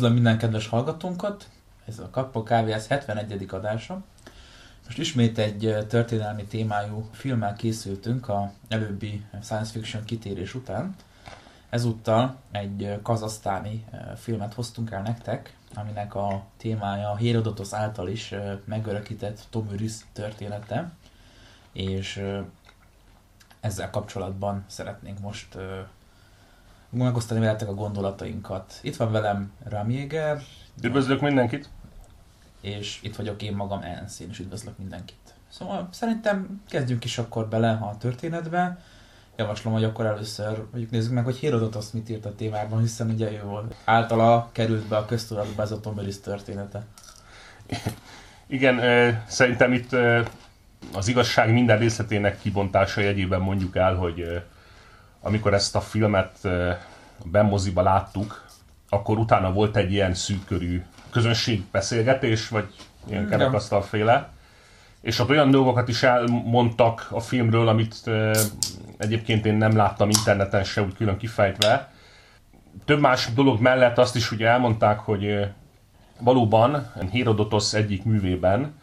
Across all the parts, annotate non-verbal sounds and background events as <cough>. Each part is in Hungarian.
Üdvözlöm minden kedves hallgatónkat! Ez a Kappa Kávéház 71. adása. Most ismét egy történelmi témájú filmmel készültünk a előbbi science fiction kitérés után. Ezúttal egy kazasztáni filmet hoztunk el nektek, aminek a témája Hérodotos által is megörökített Tomüris története, és ezzel kapcsolatban szeretnénk most megosztani veletek a gondolatainkat. Itt van velem Ramjéger. Üdvözlök mindenkit! És itt vagyok én magam, Ensz, én is üdvözlök mindenkit. Szóval szerintem kezdjünk is akkor bele a történetbe. Javaslom, hogy akkor először mondjuk nézzük meg, hogy Hérodotos mit írt a témában, hiszen ugye ő volt általa került be a köztudatba ez a Tomiris története. Igen, szerintem itt az igazság minden részletének kibontása jegyében mondjuk el, hogy amikor ezt a filmet bemoziba láttuk, akkor utána volt egy ilyen szűkörű közönségbeszélgetés, vagy ilyen kerekasztalféle, és ott olyan dolgokat is elmondtak a filmről, amit egyébként én nem láttam interneten se úgy külön kifejtve. Több más dolog mellett azt is ugye elmondták, hogy valóban Herodotos egyik művében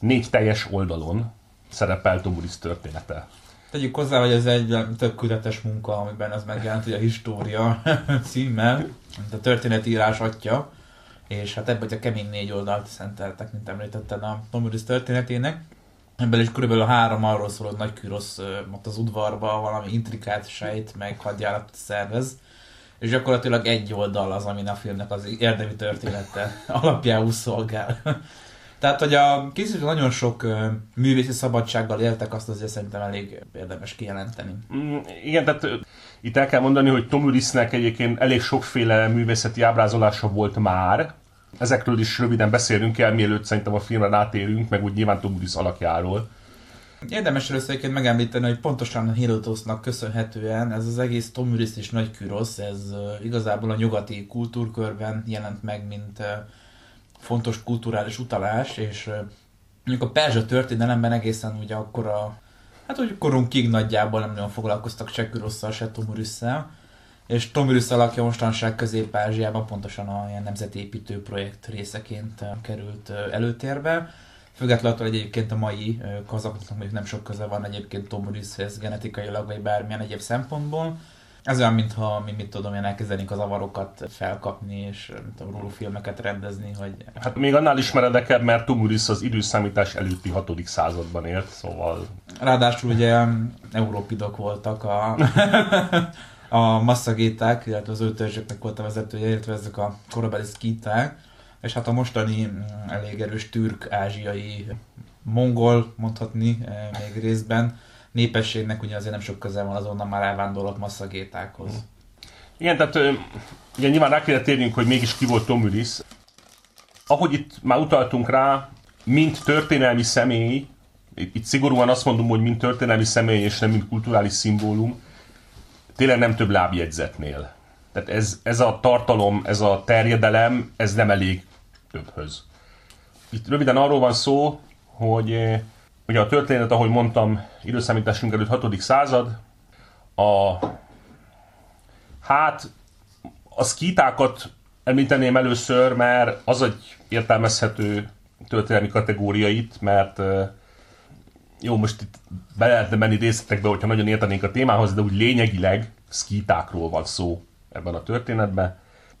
négy teljes oldalon szerepel Tomuris története. Tegyük hozzá, hogy ez egy több munka, amiben az megjelent, hogy a História <laughs> címmel, mint a történetírás atya, és hát ebből a kemény négy oldalt szenteltek, mint említetted a Tomuris történetének. Ebből is körülbelül a három arról szól, hogy Nagy Kürosz ott az udvarba valami intrikált sejt, meg hadjáratot szervez, és gyakorlatilag egy oldal az, amin a filmnek az érdemi története <laughs> alapjául szolgál. Tehát, hogy a készítők nagyon sok művészi szabadsággal éltek, azt azért szerintem elég érdemes kijelenteni. Mm, igen, tehát itt el kell mondani, hogy Tom Ulisnek egyébként elég sokféle művészeti ábrázolása volt már. Ezekről is röviden beszélünk el, mielőtt szerintem a filmre rátérünk, meg úgy nyilván Tom Ulis alakjáról. Érdemes először egyébként megemlíteni, hogy pontosan a Herodosnak köszönhetően ez az egész Tom Ulis és Nagy Kürosz, ez igazából a nyugati kultúrkörben jelent meg, mint fontos kulturális utalás, és mondjuk a perzsa történelemben egészen ugye akkor a, hát úgy korunkig nagyjából nem nagyon foglalkoztak se Kürosszal, se Tomurisszel, és Tomurisz alakja mostanság Közép-Ázsiában pontosan a ilyen nemzetépítő projekt részeként került előtérbe. Függetlenül hogy egyébként a mai kazakoknak mondjuk nem sok köze van egyébként Tomuriszhez genetikailag vagy bármilyen egyéb szempontból, ez olyan, mintha mi mit tudom én elkezdenénk az avarokat felkapni, és tudom, róluk filmeket rendezni, hogy... Hát még annál is meredekebb, mert Tumuris az időszámítás előtti 6. században élt, szóval... Ráadásul ugye európidok voltak a, <laughs> a masszagéták, illetve az ő törzsöknek volt a vezetője, illetve ezek a korabeli szkíták, és hát a mostani elég erős türk-ázsiai mongol, mondhatni eh, még részben, népességnek ugye azért nem sok közel van azonnal már elvándorlott masszagétákhoz. Igen, tehát ugye nyilván rá kellett térnünk, hogy mégis ki volt Tom Willis. Ahogy itt már utaltunk rá, mint történelmi személy, itt szigorúan azt mondom, hogy mint történelmi személy és nem mint kulturális szimbólum, tényleg nem több lábjegyzetnél. Tehát ez, ez a tartalom, ez a terjedelem, ez nem elég többhöz. Itt röviden arról van szó, hogy Ugye a történet, ahogy mondtam, időszámításunk előtt 6. század. A, hát a szkítákat említeném először, mert az egy értelmezhető történelmi kategóriait, mert jó, most itt be lehetne menni részletekbe, hogyha nagyon értenénk a témához, de úgy lényegileg szkítákról van szó ebben a történetben.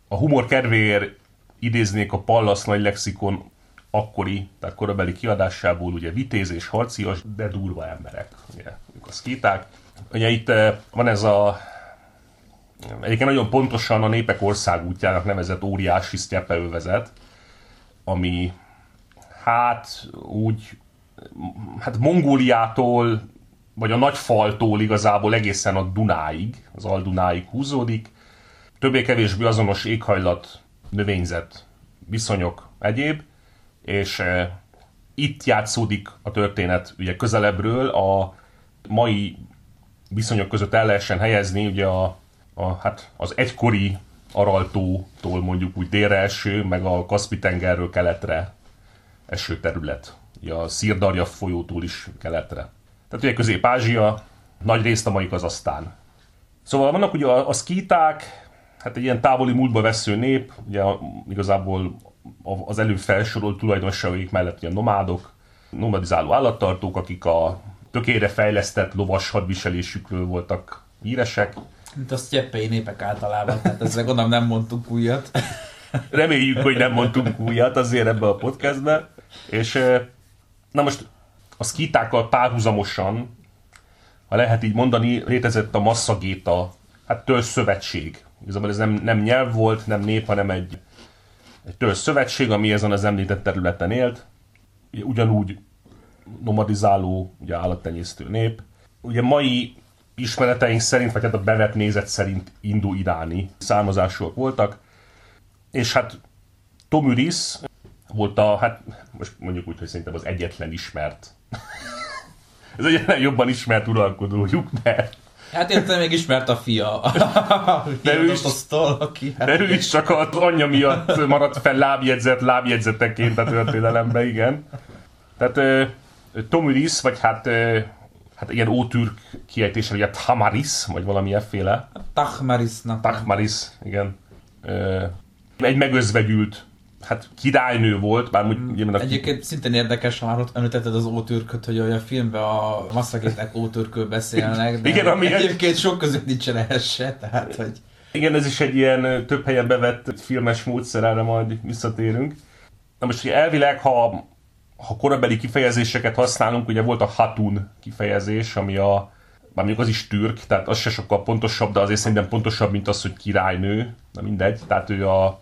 A humor kedvéért idéznék a Pallas nagy lexikon akkori, tehát korabeli kiadásából ugye vitéz és harcias, de durva emberek, ugye, ők a szkíták. Ugye itt eh, van ez a egyébként nagyon pontosan a népek országútjának nevezett óriási sztyepeövezet, ami hát úgy, hát Mongóliától, vagy a Nagyfaltól igazából egészen a Dunáig, az Aldunáig húzódik. Többé-kevésbé azonos éghajlat, növényzet, viszonyok, egyéb és itt játszódik a történet ugye közelebbről, a mai viszonyok között el lehessen helyezni ugye a, a, hát az egykori Araltótól mondjuk úgy délre eső, meg a Kaspi-tengerről keletre eső terület. Ugye a Szirdarja folyótól is keletre. Tehát ugye Közép-Ázsia, nagy részt a mai Kazasztán. Szóval vannak ugye a, a szkíták, hát egy ilyen távoli múltba vesző nép, ugye igazából az előbb felsorolt tulajdonságaik mellett ilyen nomádok, nomadizáló állattartók, akik a tökére fejlesztett lovas hadviselésükről voltak híresek. Mint a sztyeppei népek általában, tehát ezzel gondolom nem mondtunk újat. Reméljük, hogy nem mondtunk újat azért ebbe a podcastbe. És na most a szkítákkal párhuzamosan, ha lehet így mondani, létezett a Massagéta, hát törzszövetség. Igazából ez nem, nem nyelv volt, nem nép, hanem egy, egy törzszövetség, ami ezen az említett területen élt. Ugyanúgy nomadizáló, ugye állattenyésztő nép. Ugye mai ismereteink szerint, vagy hát a bevett nézet szerint indu-iráni származásúak voltak, és hát Tomüris volt a, hát most mondjuk úgy, hogy szerintem az egyetlen ismert. <laughs> Ez egyetlen jobban ismert uralkodójuk, mert Hát értem, még ismert a fia. <laughs> de ő is, asztal, aki hát de ő is csak az anyja miatt maradt fel lábjegyzet, lábjegyzeteként a történelemben, igen. Tehát Tomüris, vagy hát, hát ilyen ótürk kiejtése, ugye Tamaris, vagy valami efféle. Tachmarisnak. Tachmaris, igen. Egy megözvegyült hát királynő volt, bár úgy, ugye, a... Egyébként szintén érdekes, már ott említetted az ótürköt, hogy a filmben a masszagétek ótürkől beszélnek, de Igen, ami egyébként sok között nincsen ehhez se, tehát hogy... Igen, ez is egy ilyen több helyen bevett filmes módszer, erre majd visszatérünk. Na most elvileg, ha, ha korabeli kifejezéseket használunk, ugye volt a hatun kifejezés, ami a már mondjuk az is türk, tehát az se sokkal pontosabb, de azért szerintem pontosabb, mint az, hogy királynő, na mindegy, tehát ő a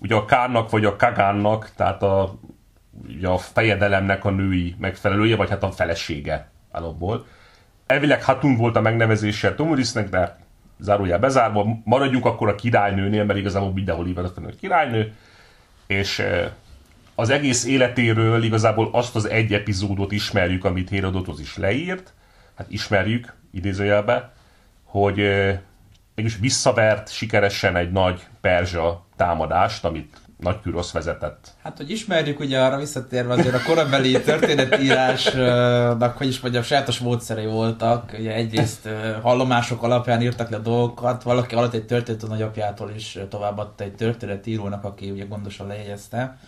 ugye a Kárnak vagy a Kagánnak, tehát a, ugye a fejedelemnek a női megfelelője, vagy hát a felesége alapból. Elvileg Hatun volt a megnevezése Tomurisnek, de zárójel bezárva, maradjunk akkor a királynőnél, mert igazából mindenhol hívnak a királynő, és az egész életéről igazából azt az egy epizódot ismerjük, amit Hérodotos is leírt, hát ismerjük, idézőjelbe, hogy mégis visszavert sikeresen egy nagy perzsa támadást, amit nagy Kürosz vezetett. Hát, hogy ismerjük, ugye arra visszatérve azért a korabeli <laughs> történetírásnak, hogy is mondjam, sajátos módszerei voltak. Ugye egyrészt hallomások alapján írtak le dolgokat, valaki alatt egy történet a nagyapjától is továbbadta egy történetírónak, aki ugye gondosan lejegyezte.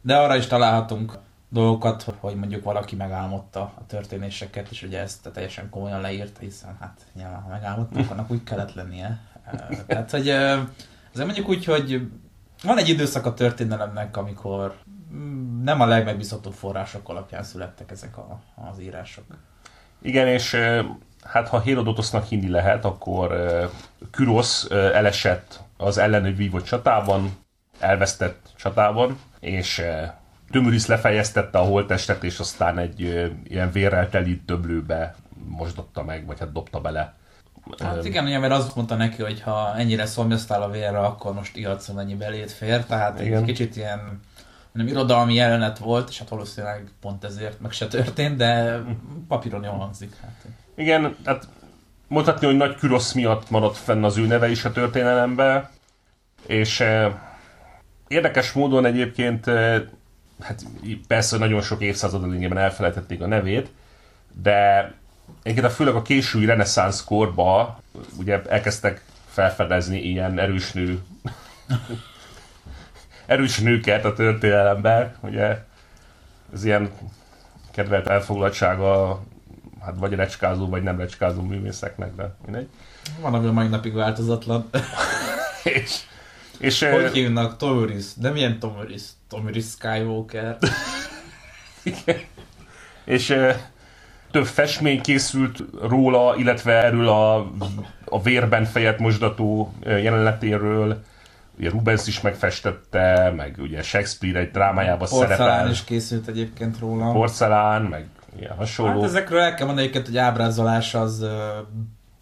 De arra is találhatunk dolgokat, hogy mondjuk valaki megálmodta a történéseket, és ugye ezt teljesen komolyan leírta, hiszen hát nyilván, ha megálmodtak, annak úgy kellett lennie. Tehát, hogy azért mondjuk úgy, hogy van egy időszak a történelemnek, amikor nem a legmegbízhatóbb források alapján születtek ezek a, az írások. Igen, és hát ha Hérodotosnak hinni lehet, akkor Kürosz elesett az ellenő vívott csatában, elvesztett csatában, és Tömüris lefejeztette a holttestet, és aztán egy ilyen vérrel teli döblőbe mosdotta meg, vagy hát dobta bele. Hát igen, ugye, mert azt mondta neki, hogy ha ennyire szomjaztál a vérre, akkor most ihatsz, ennyi belét fér, tehát igen. egy kicsit ilyen nem irodalmi jelenet volt, és hát valószínűleg pont ezért meg se történt, de papíron jól hangzik. Hát. Igen, hát mondhatni, hogy nagy Kürosz miatt maradt fenn az ő neve is a történelembe, és eh, érdekes módon egyébként eh, hát persze nagyon sok évszázad lényegében elfelejtették a nevét, de egyébként főleg a késői reneszánsz korba ugye elkezdtek felfedezni ilyen erős nő <laughs> erős nőket a történelemben, ugye ez ilyen kedvelt elfoglaltsága hát vagy recskázó, vagy nem recskázó művészeknek, de mindegy. Van, ami a mai napig változatlan. <laughs> és, és, hogy hívnak? Tomuris? De milyen Tomuris? Tomuris Skywalker. <laughs> Igen. És több festmény készült róla, illetve erről a, a vérben fejet mosdató jelenetéről. Ugye Rubens is megfestette, meg ugye Shakespeare egy drámájában szerepel. Porcelán is készült egyébként róla. Porcelán, meg ilyen hasonló. Hát ezekről el kell mondani hogy ábrázolás az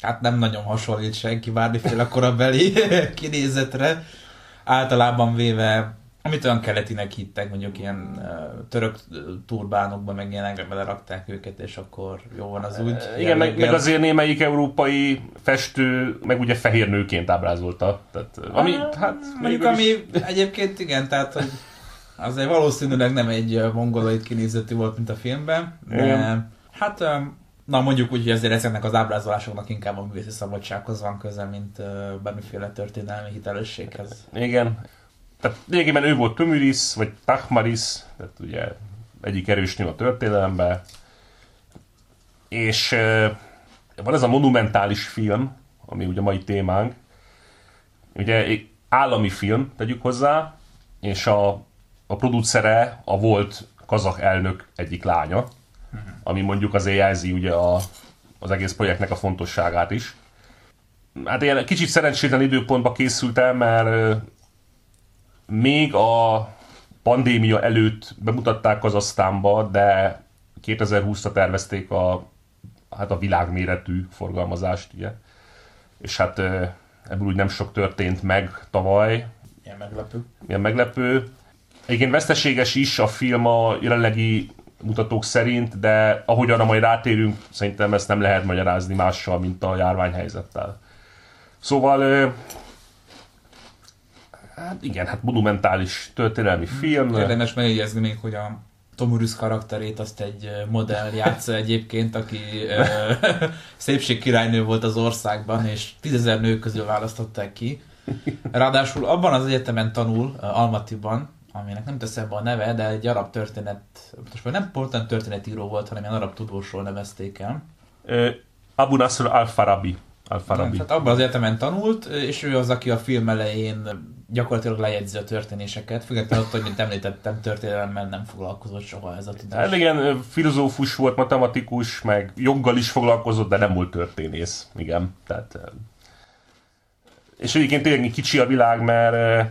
hát nem nagyon hasonlít senki bármiféle korabeli <laughs> kinézetre. Általában véve amit olyan keletinek hittek, mondjuk ilyen uh, török turbánokban, meg ilyenekre belerakták őket, és akkor jó van az úgy. E, igen, meg, meg azért némelyik európai festő, meg ugye fehér nőként ábrázolta. Tehát, ami, hát, mondjuk ami is... egyébként igen, tehát hogy azért valószínűleg nem egy mongoloid kinézetű volt, mint a filmben, de igen. hát Na mondjuk úgy, hogy ezért ezeknek az ábrázolásoknak inkább a művészi szabadsághoz van köze, mint uh, bármiféle történelmi hitelességhez. Igen. Tehát lényegében ő volt Tömüris, vagy Tachmaris, tehát ugye egyik erős a történelemben. És van ez a monumentális film, ami ugye a mai témánk. Ugye egy állami film, tegyük hozzá, és a, a producere a volt kazak elnök egyik lánya, ami mondjuk azért jelzi ugye a, az egész projektnek a fontosságát is. Hát ilyen kicsit szerencsétlen időpontba készült el, mert még a pandémia előtt bemutatták az asztánba, de 2020-ra tervezték a, hát a világméretű forgalmazást, ugye. És hát ebből úgy nem sok történt meg tavaly. Ilyen meglepő. Ilyen meglepő. Egyébként veszteséges is a film a jelenlegi mutatók szerint, de ahogy arra majd rátérünk, szerintem ezt nem lehet magyarázni mással, mint a járványhelyzettel. Szóval, hát igen, hát monumentális történelmi film. Érdemes megjegyezni még, hogy a Tomurus karakterét azt egy modell játsza egyébként, aki <laughs> szépség királynő volt az országban, és tízezer nő közül választották ki. Ráadásul abban az egyetemen tanul, Almatiban, aminek nem teszem be a neve, de egy arab történet, most már nem pontosan történetíró volt, hanem egy arab tudósról nevezték el. Abu Nasr al-Farabi. Al-Farabi. Hát abban az egyetemen tanult, és ő az, aki a film elején gyakorlatilag lejegyzi a történéseket, függetlenül attól, hogy mint említettem, történelemmel nem foglalkozott soha ez a tudás. Hát igen, filozófus volt, matematikus, meg joggal is foglalkozott, de nem volt történész. Igen, tehát... És egyébként tényleg kicsi a világ, mert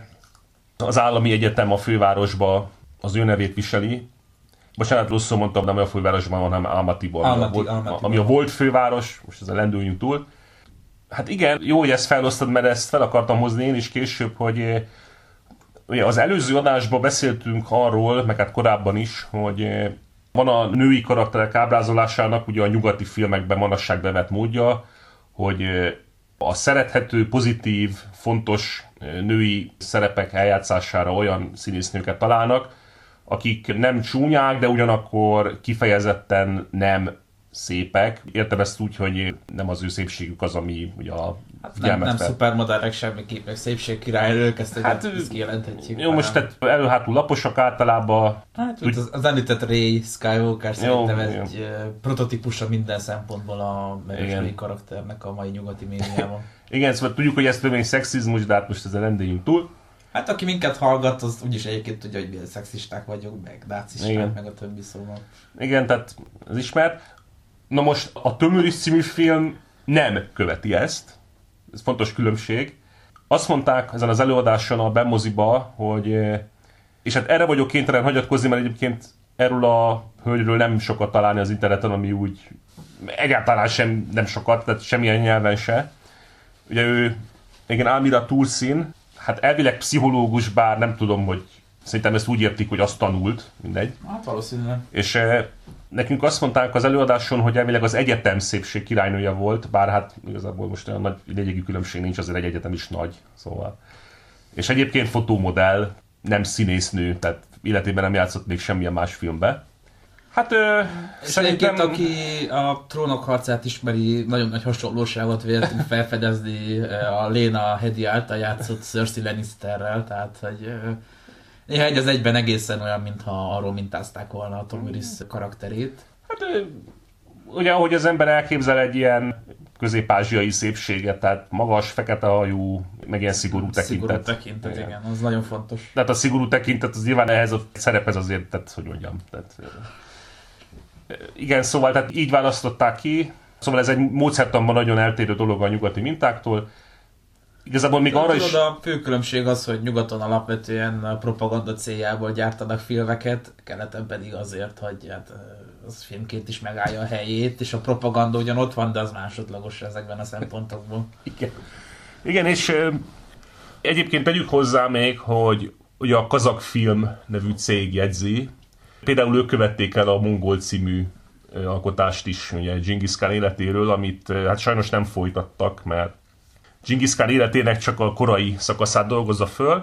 az állami egyetem a fővárosba az ő nevét viseli. Bocsánat, rosszul mondtam, nem a fővárosban, hanem Almatiban. Almaty, ami, Almaty ami a volt főváros, most ezzel lendüljünk túl. Hát igen, jó, hogy ezt felosztad, mert ezt fel akartam hozni én is később, hogy ugye az előző adásban beszéltünk arról, meg hát korábban is, hogy van a női karakterek ábrázolásának ugye a nyugati filmekben manasság bevett módja, hogy a szerethető, pozitív, fontos női szerepek eljátszására olyan színésznőket találnak, akik nem csúnyák, de ugyanakkor kifejezetten nem szépek. Értem ezt úgy, hogy nem az ő szépségük az, ami ugye a hát nem, nem szupermodellek semmiképp, meg szépség királynők, ezt, hát, ezt kijelenthetjük. Jó, most tehát előhátul laposak általában. Hát úgy, az, az említett Ray Skywalker szerintem jó, egy jó. prototípusa minden szempontból a megesői karakternek a mai nyugati médiában. <laughs> Igen, szóval tudjuk, hogy ez többé szexizmus, de hát most ezzel rendeljünk túl. Hát aki minket hallgat, az úgyis egyébként tudja, hogy milyen szexisták vagyunk, meg nácisták, Igen. meg a többi szóval. Igen, tehát az ismert. Na most a Tömöris című film nem követi ezt. Ez fontos különbség. Azt mondták ezen az előadáson a Bemoziba, hogy és hát erre vagyok kénytelen hagyatkozni, mert egyébként erről a hölgyről nem sokat találni az interneten, ami úgy egyáltalán sem nem sokat, tehát semmilyen nyelven se. Ugye ő, igen, Almira Tursin, hát elvileg pszichológus, bár nem tudom, hogy szerintem ezt úgy értik, hogy azt tanult, mindegy. Hát valószínűleg. És e, nekünk azt mondták az előadáson, hogy elvileg az egyetem szépség királynője volt, bár hát igazából most olyan nagy lényegi különbség nincs, azért egy egyetem is nagy, szóval. És egyébként fotómodell, nem színésznő, tehát életében nem játszott még semmilyen más filmbe. Hát ö, és szerintem... aki a trónok harcát ismeri, nagyon nagy hasonlóságot vélt felfedezni a Léna Hedi által játszott Cersei Lannisterrel, tehát hogy néha egy az egyben egészen olyan, mintha arról mintázták volna a Tom Willis karakterét. Hát ugye ahogy az ember elképzel egy ilyen közép-ázsiai szépséget, tehát magas, fekete hajú, meg ilyen szigorú tekintet. Szigorú tekintet, igen. igen, az nagyon fontos. Tehát a szigorú tekintet az nyilván ehhez a szerephez azért, tehát hogy mondjam, tehát igen, szóval tehát így választották ki. Szóval ez egy módszertanban nagyon eltérő dolog a nyugati mintáktól. Igazából még arra is... A fő különbség az, hogy nyugaton alapvetően a propaganda céljából gyártanak filmeket, keleten pedig azért, hogy hát, az filmként is megállja a helyét, és a propaganda ugyan ott van, de az másodlagos ezekben a szempontokban. <laughs> Igen. Igen, és egyébként tegyük hozzá még, hogy ugye a Kazak Film nevű cég jegyzi, Például ők követték el a Mongol című alkotást is, ugye Genghis Khan életéről, amit hát sajnos nem folytattak, mert Genghis Khan életének csak a korai szakaszát dolgozza föl.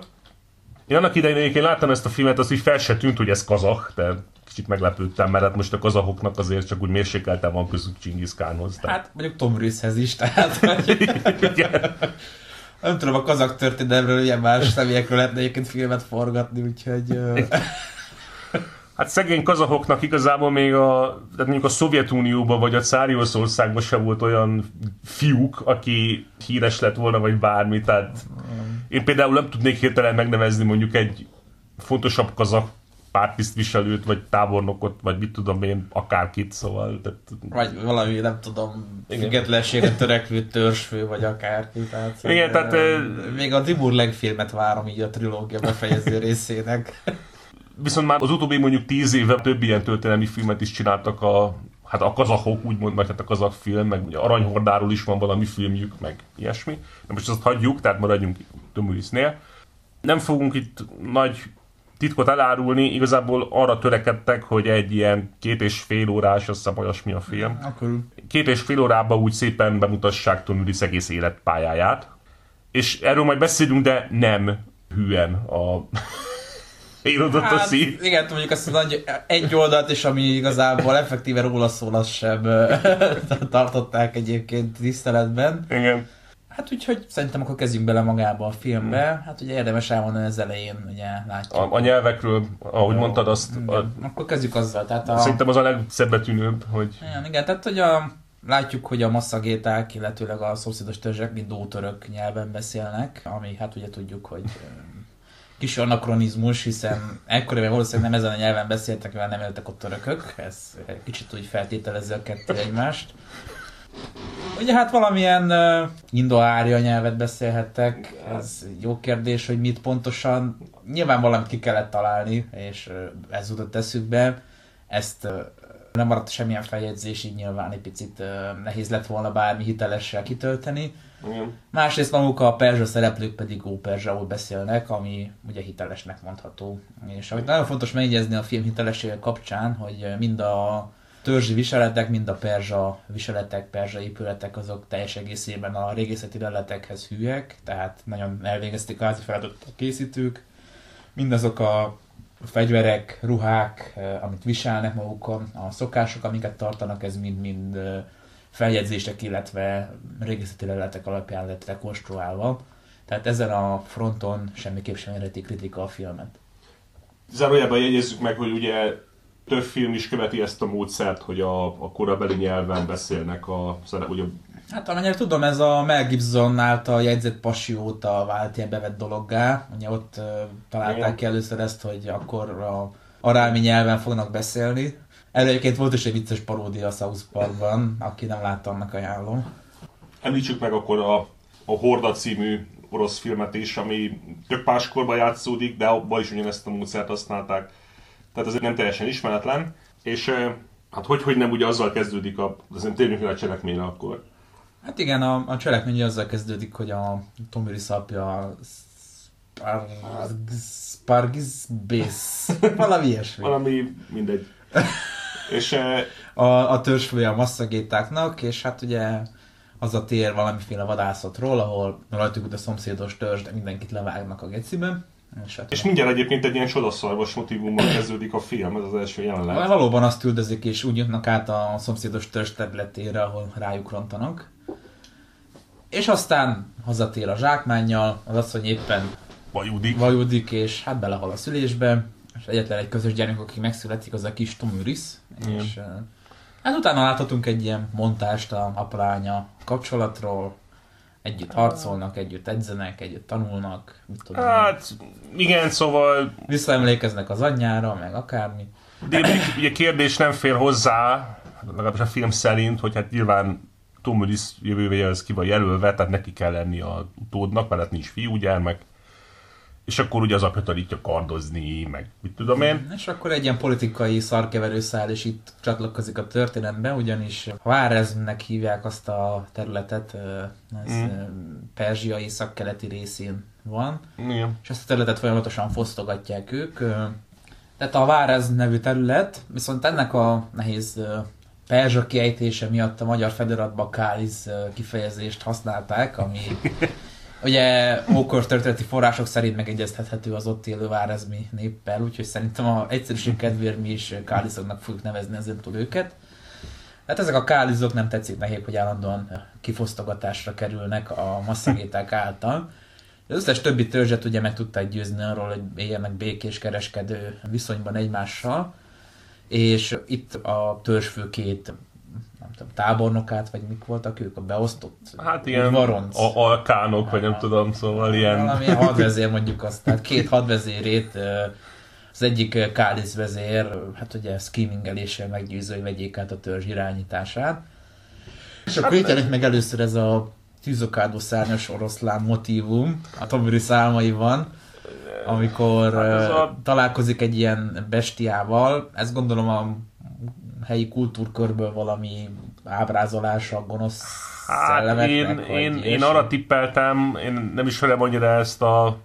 Én annak idején egyébként láttam ezt a filmet, az így fel se tűnt, hogy ez kazak, de kicsit meglepődtem, mert hát most a kazahoknak azért csak úgy mérsékeltem van közük Genghis Khanhoz. Tehát... Hát mondjuk Tom Cruise-hez is, tehát hogy... Nem tudom, a kazak történelmről ilyen más személyekről lehetne egyébként filmet forgatni, úgyhogy... Hát szegény kazahoknak igazából még a, tehát mondjuk a Szovjetunióban vagy a Cári Oroszországban se volt olyan fiúk, aki híres lett volna, vagy bármi. Tehát én például nem tudnék hirtelen megnevezni mondjuk egy fontosabb kazak pártisztviselőt, vagy tábornokot, vagy mit tudom én, akárkit, szóval... Tehát... Vagy valami, nem tudom, függetlenségre törekvő törzsfő, vagy akárki. Tehát, Igen, tehát... Még a Timur filmet várom így a trilógia befejező részének. Viszont már az utóbbi mondjuk tíz éve több ilyen történelmi filmet is csináltak a hát a kazahok, úgymond, vagy hát a kazak film, meg ugye Aranyhordáról is van valami filmjük, meg ilyesmi. De most azt hagyjuk, tehát maradjunk Tömülisznél. Nem fogunk itt nagy titkot elárulni, igazából arra törekedtek, hogy egy ilyen két és fél órás, azt hiszem olyasmi a film. Akkor... Két és fél órában úgy szépen bemutassák Tom egész életpályáját. És erről majd beszélünk, de nem hűen a írodott hát, a szív. Igen, mondjuk azt nagy egy oldalt is, ami igazából effektíve róla szól, azt sem <laughs> tartották egyébként tiszteletben. Igen. Hát úgyhogy szerintem akkor kezdjünk bele magába a filmbe. Hmm. Hát ugye érdemes elmondani az elején, ugye látjuk. A, a nyelvekről, ahogy Jó. mondtad, azt... A, akkor kezdjük azzal. Tehát a, szerintem az a legszebbetűnőbb, hogy... Igen, igen, tehát hogy a, látjuk, hogy a masszagéták, illetőleg a szomszédos törzsek mind ótörök nyelven beszélnek, ami hát ugye tudjuk, hogy kis anakronizmus, hiszen ekkoriban valószínűleg nem ezen a nyelven beszéltek, mert nem éltek ott törökök, ez kicsit úgy feltételező a kettő egymást. Ugye hát valamilyen uh, indoária nyelvet beszélhettek, ez jó kérdés, hogy mit pontosan. Nyilván valamit ki kellett találni, és uh, ez jutott eszükbe. Ezt uh, nem maradt semmilyen feljegyzés, így nyilván egy picit uh, nehéz lett volna bármi hitelessel kitölteni. Igen. Másrészt maguk a perzsa szereplők pedig óperzsául beszélnek, ami ugye hitelesnek mondható. És amit nagyon fontos megjegyezni a film hitelessége kapcsán, hogy mind a törzsi viseletek, mind a perzsa viseletek, perzsa épületek, azok teljes egészében a régészeti leletekhez hűek, tehát nagyon elvégezték a házi feladatot a készítők. Mindazok a fegyverek, ruhák, eh, amit viselnek magukon, a szokások, amiket tartanak, ez mind-mind eh, feljegyzések, illetve régészeti leletek alapján lett rekonstruálva. Tehát ezen a fronton semmiképp sem érheti kritika a filmet. Zárójában jegyezzük meg, hogy ugye több film is követi ezt a módszert, hogy a, a korabeli nyelven beszélnek a ugye Hát amennyire tudom, ez a Mel Gibson által jegyzett pasi óta vált ilyen bevett dologgá. Ugye ott uh, találták Igen. ki először ezt, hogy akkor a arámi nyelven fognak beszélni. Előként volt is egy vicces paródia a South Parkban, aki nem látta, annak ajánlom. Említsük meg akkor a, a Horda című orosz filmet is, ami tök máskorban játszódik, de abban is ugyanezt a módszert használták. Tehát azért nem teljesen ismeretlen. És hát hogy, hogy nem ugye azzal kezdődik, a, azért térjünk a cselekményre akkor. Hát igen, a, a cselekmény azzal kezdődik, hogy a Tomiri szapja Spargis Bész, <laughs> valami ilyesmi. valami, mindegy. <laughs> és a, a törzsfője a masszagétáknak, és hát ugye az a tér valamiféle vadászatról, ahol rajtuk a szomszédos törzs, de mindenkit levágnak a geciben. És, hát és mindjárt egyébként egy ilyen sodaszarvas motivummal kezdődik a film, ez az első jelenet. Valóban azt üldözik, és úgy jutnak át a szomszédos törzs területére, ahol rájuk rontanak. És aztán hazatér a zsákmánnyal, az asszony éppen vajudik. vajudik, és hát belehal a szülésbe, és egyetlen egy közös gyermek, aki megszületik, az a kis Tomüris, és hát utána láthatunk egy ilyen montást a apránya kapcsolatról, együtt harcolnak, együtt edzenek, együtt tanulnak, mit tudom. Hát, igen, szóval... Visszaemlékeznek az anyjára, meg akármi. De ugye kérdés nem fér hozzá, legalábbis a film szerint, hogy hát nyilván Tom Willis jövője az ki van jelölve, tehát neki kell lenni a utódnak, mert hát nincs fiúgyermek. És akkor ugye az apja tanítja kardozni, meg mit tudom én. És akkor egy ilyen politikai szarkeverő száll, és itt csatlakozik a történetbe, ugyanis Várezmnek hívják azt a területet, ez mm. Perzsia észak-keleti részén van, Igen. és ezt a területet folyamatosan fosztogatják ők. Tehát a Várez nevű terület, viszont ennek a nehéz perzsa kiejtése miatt a magyar feliratban Káliz kifejezést használták, ami <laughs> Ugye ókor történeti források szerint megegyeztethető az ott élő várezmi néppel, úgyhogy szerintem a egyszerűség kedvéért mi is káliszoknak fogjuk nevezni ezentúl őket. Hát ezek a kálizok nem tetszik nekik, hogy állandóan kifosztogatásra kerülnek a masszagéták által. Az összes többi törzset ugye meg tudták győzni arról, hogy éljenek békés kereskedő viszonyban egymással, és itt a törzsfő két nem tudom, tábornokát, vagy mik voltak ők, a beosztott Hát ilyen varonc. a, alkánok, vagy nem tudom, szóval ilyen... Valamilyen hadvezér mondjuk azt, tehát két hadvezérét az egyik Kálisz vezér, hát ugye skimingeléssel meggyőző, hogy vegyék át a törzs irányítását. És akkor itt jelenik meg először ez a tűzokádó szárnyas oroszlán motívum a Tomiri számaiban, amikor Hát hát a... találkozik egy ilyen bestiával, ezt gondolom a helyi kultúrkörből valami ábrázolása a gonosz Hát én, vagy én, én arra tippeltem, én nem ismerem annyira ezt a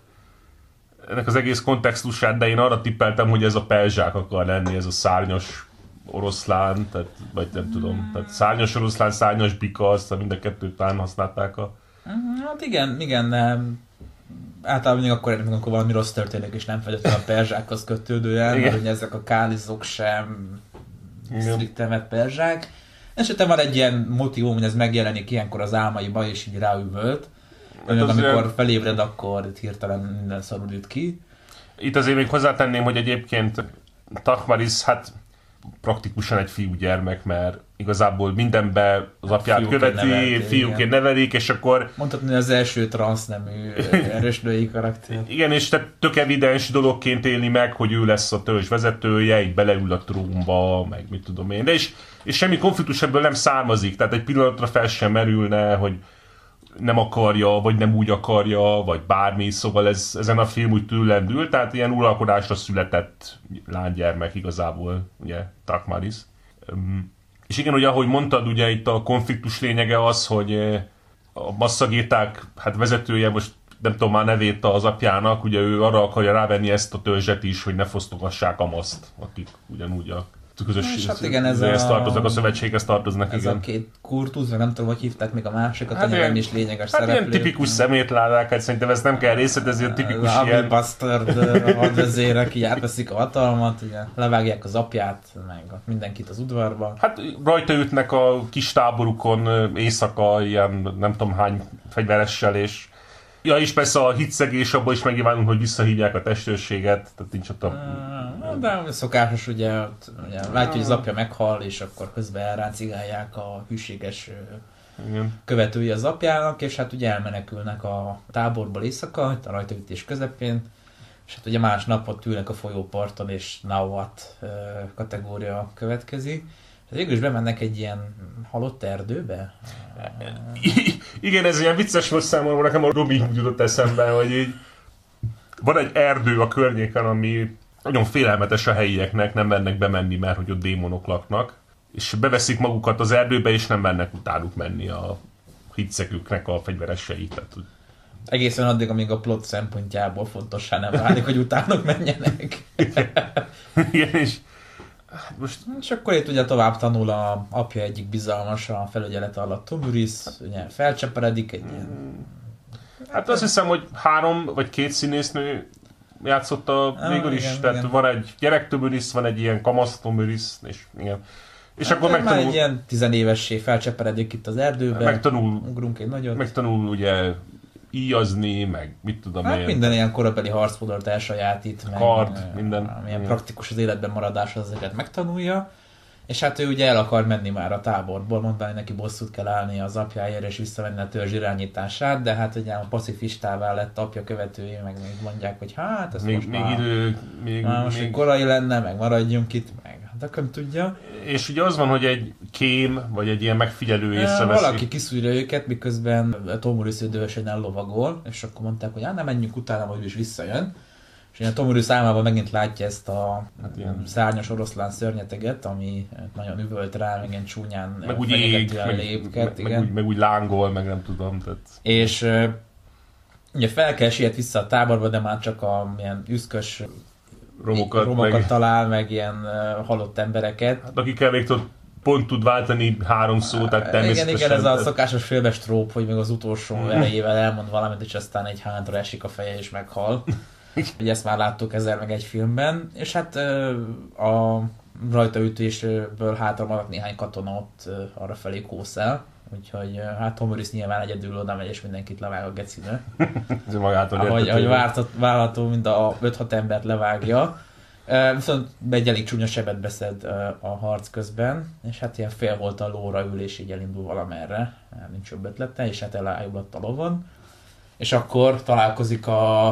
ennek az egész kontextusát, de én arra tippeltem, hogy ez a pelzsák akar lenni, ez a szárnyas oroszlán, tehát, vagy nem tudom, tehát szárnyas oroszlán, szárnyas bika, azt mind a kettőt talán használták a... Hát igen, igen, de általában még akkor érünk, amikor valami rossz történik, és nem feltétlenül a perzsákhoz kötődően, mert ugye ezek a kálizok sem. Strikten vett perzsák. Esetleg van egy ilyen motivum, hogy ez megjelenik ilyenkor az álmaiba, és így ráüvölt. Hát az amikor olyan- felébred, akkor hirtelen minden szarul üt ki. Itt azért még hozzátenném, hogy egyébként Takmaris, hát praktikusan egy fiúgyermek, mert igazából mindenbe az apját Fiúként követi, nevelték, fiúként igen. nevelik, és akkor Mondhatni, hogy az első transznemű <laughs> erős női karakter. Igen, és te tök evidens dologként éli meg, hogy ő lesz a törzs vezetője, így beleül a trónba, meg mit tudom én. De és, és semmi konfliktus ebből nem származik, tehát egy pillanatra fel sem merülne, hogy nem akarja, vagy nem úgy akarja, vagy bármi, szóval ez, ezen a film úgy túllendül, tehát ilyen uralkodásra született lánygyermek igazából, ugye, Takmaris. És igen, ugye ahogy mondtad, ugye itt a konfliktus lényege az, hogy eh, a masszagéták hát vezetője most nem tudom már nevét az apjának, ugye ő arra akarja rávenni ezt a törzset is, hogy ne fosztogassák a maszt, akik ugyanúgy a közös És hát igen, ez ez a- tartoznak, a szövetséghez tartoznak, Ez igen. a két kurtusz, vagy nem tudom, hogy hívták még a másikat, Hát ilyen- nem is lényeges Hát ilyen szereplő. tipikus szemétládák, hát szerintem ezt nem kell részletezni, a tipikus az ilyen... Bastard hadvezérek így átveszik a hatalmat, ugye levágják az apját, meg mindenkit az udvarba. Hát rajta ütnek a kis táborukon éjszaka ilyen nem tudom hány fegyveressel, és Ja, és persze a hitszegés abból is megnyilvánul, hogy visszahívják a testőrséget, tehát nincs ott a... De szokásos ugye, ugye látja, hogy az apja meghal, és akkor közben elráncigálják a hűséges Igen. követői az apjának, és hát ugye elmenekülnek a táborból éjszaka, a rajtaütés közepén, és hát ugye másnap ott ülnek a folyóparton, és Nauat ö, kategória következik. Hát végül is bemennek egy ilyen halott erdőbe. I- Igen, ez ilyen vicces volt számomra, nekem a Robin jutott eszembe, hogy így van egy erdő a környéken, ami nagyon félelmetes a helyieknek, nem mernek bemenni, mert hogy ott démonok laknak, és beveszik magukat az erdőbe, és nem mernek utánuk menni a hitszegőknek a fegyveresei. Tehát, Egészen addig, amíg a plot szempontjából fontossá nem válik, hogy utánok menjenek. igen, és hát most És akkor itt ugye tovább tanul a apja egyik bizalmas a felügyelet alatt Tomuris, ugye felcseperedik egy ilyen... Hát azt hiszem, hogy három vagy két színésznő játszotta Ah, végül is, igen, tehát igen. van egy gyerektömöris, van egy ilyen kamasztömöris, és igen. És akkor Hát, már megtanul, egy ilyen tizenévessé felcseperedik itt az erdőben. megtanul, Ugrunk egy nagyot. megtanul ugye íjazni, meg mit tudom Hát én. minden ilyen korabeli harcmodort elsajátít, meg Kard, minden. Amilyen Igen. praktikus az életben maradás, az ezeket megtanulja. És hát ő ugye el akar menni már a táborból, mondta, hogy neki bosszút kell állni az apjáért, és visszavenni a törzs irányítását, de hát ugye a pacifistává lett apja követői, meg még mondják, hogy hát ez még, most még már, idő, még, már most még, korai lenne, meg maradjunk itt, meg nem tudja. és ugye az van, hogy egy kém, vagy egy ilyen megfigyelő észreveszi. Valaki kiszúrja őket, miközben Tomurus idősen ellovagol, és akkor mondták, hogy hát nem menjünk utána, ő is visszajön. És ilyen Tomurus álmában megint látja ezt a Hát ilyen- szárnyas oroszlán szörnyeteget, ami nagyon üvölt rá, meg ilyen csúnyán meg úgy ég, meg, lépked, meg, meg, igen. úgy, meg úgy lángol, meg nem tudom. Tehát... És ugye fel kell siet vissza a táborba, de már csak a ilyen üszkös Romokat, romokat meg- talál, meg ilyen halott embereket. Hát akikkel még tudod pont tud váltani három szót, tehát Igen, természetesen... igen, ez a szokásos filmes tróp, hogy még az utolsó elejével elmond valamit, és aztán egy hátra esik a feje és meghal. <laughs> Ugye ezt már láttuk ezer meg egy filmben, és hát a rajtaütésből hátra maradt néhány katona ott ö, arra felé kószál. Úgyhogy hát Tom Harris nyilván egyedül oda megy, és mindenkit levág a gecibe. <laughs> Ez magától Ahogy, ahogy vártat, várható, mind a 5-6 embert levágja. Viszont egy elég csúnya sebet beszed a harc közben, és hát ilyen fél volt a lóra ül, és így elindul valamerre, nincs jobb ötlete, és hát elájulott a lovon. És akkor találkozik a...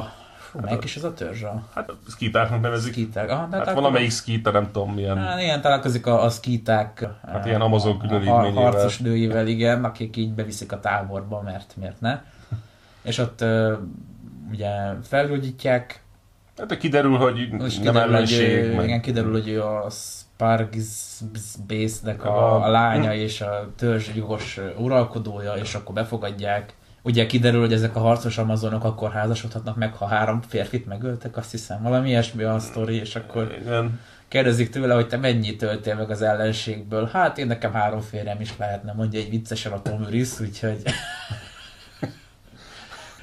Fú, melyik is ez a törzs? A Hát skítáknak nevezik. skíták. Ah, de Hát hát valamelyik skíta, nem tudom milyen. Hát igen, találkozik a, a skíták Hát ilyen Amazon a- különítményével. a harcos nőivel, igen, akik így beviszik a táborba, mert miért ne. És ott ugye felgyógyítják, Hát de kiderül, hogy és nem kiderül, hogy, ellenség. ő- meg- igen, kiderül, hogy ő a Spargis-nek A- a, a lánya és a törzs jogos uralkodója, és akkor befogadják. Ugye kiderül, hogy ezek a harcos amazonok akkor házasodhatnak meg, ha három férfit megöltek, azt hiszem, valami ilyesmi a sztori, és akkor Igen. kérdezik tőle, hogy te mennyit töltél meg az ellenségből. Hát én nekem három férjem is lehetne, mondja egy viccesen a Tom Uris, úgyhogy <laughs>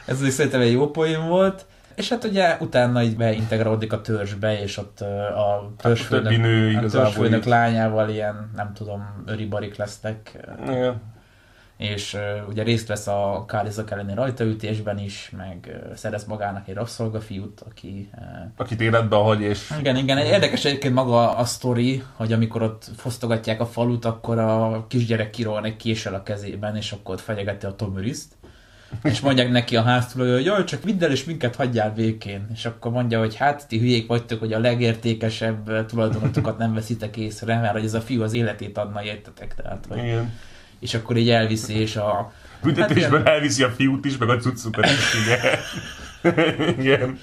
ez úgy szerintem egy jó poén volt. És hát ugye utána így beintegrálódik a törzsbe, és ott ö, a törzsfőnök, többi nő a igazából törzsfőnök így- lányával ilyen, nem tudom, öribarik lesznek, Igen. És ö, ugye részt vesz a Kálizak elleni rajtaütésben is, meg ö, szerez magának egy rabszolgafiút, aki ö, Akit életbe hagy, és igen, igen. Érdekes egyébként maga a sztori, hogy amikor ott fosztogatják a falut, akkor a kisgyerek kirohan egy késsel a kezében, és akkor ott fenyegeti a Tomuriszt. És mondják neki a háztulajdonos, hogy jaj, csak vidd el, és minket hagyjál békén. És akkor mondja, hogy hát ti hülyék vagytok, hogy a legértékesebb tulajdonotokat nem veszitek észre, mert hogy ez a fiú az életét adna, értetek. Tehát, hogy... igen. És akkor így elviszi, és a... Büntetésben Hát elviszi a fiút is, meg a cuccukat is, igen. <laughs> igen.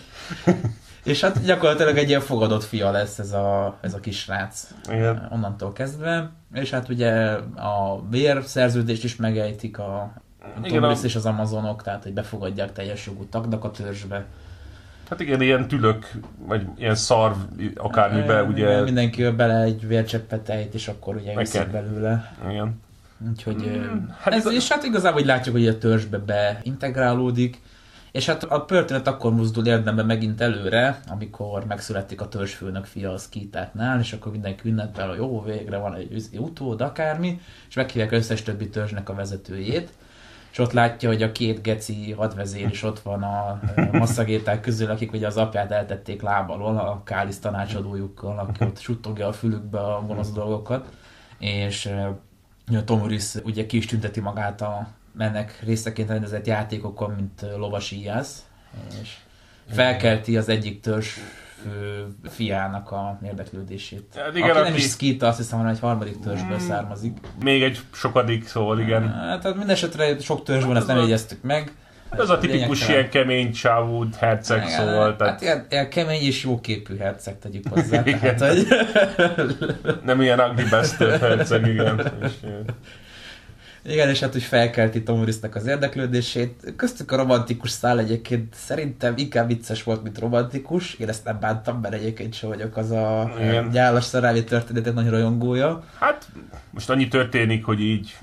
És hát gyakorlatilag egy ilyen fogadott fia lesz ez a, ez a kis srác. Igen. onnantól kezdve, és hát ugye a bérszerződést is megejtik a a- és az Amazonok, tehát hogy befogadják teljes jogú tagnak a törzsbe. Hát igen, ilyen tülök, vagy ilyen szarv, akármibe, ugye. Mindenki be egy vércseppet ejt, és akkor ugye viszik belőle. Igen. Úgyhogy Mm, hát ez, és hát igazából hogy látjuk, hogy a törzsbe beintegrálódik, és hát a történet akkor mozdul érdemben megint előre, amikor megszületik a törzsfőnök fia a skítáknál, és akkor mindenki ünnepel, hogy jó, végre van egy utód, akármi, és meghívják összes többi törzsnek a vezetőjét, és ott látja, hogy a két geci hadvezér is ott van a masszagéták közül, akik ugye az apját eltették lábalól, a Kálisz tanácsadójukkal, aki ott suttogja a fülükbe a gonosz dolgokat, és Tom Uris ugye ki is tünteti magát a ennek részeként rendezett játékokon, mint ö, lovasíjász, és felkelti az egyik törzs fiának a érdeklődését. Hát Igen, aki, nem is skita, azt hiszem, hanem egy harmadik törzsből Mm. származik. Még egy sokadik, szóval igen. Hát, tehát minden esetre sok törzs van, ezt nem jegyeztük meg. Ez a tipikus ilyen kemény csávú herceg, Igen, szóval, Hát tehát ilyen, ilyen kemény és jóképű herceg tegyük hozzá. Tehát, hogy... <laughs> nem ilyen ugly bastard herceg, igen. És. Igen, és hát úgy felkelti Tom Urisnek az érdeklődését. Köztük a romantikus szál egyébként szerintem inkább vicces volt, mint romantikus. Én ezt nem bántam, mert egyébként sem vagyok az a Igen. gyálas szerelmi történetek nagy rajongója. Hát most annyi történik, hogy így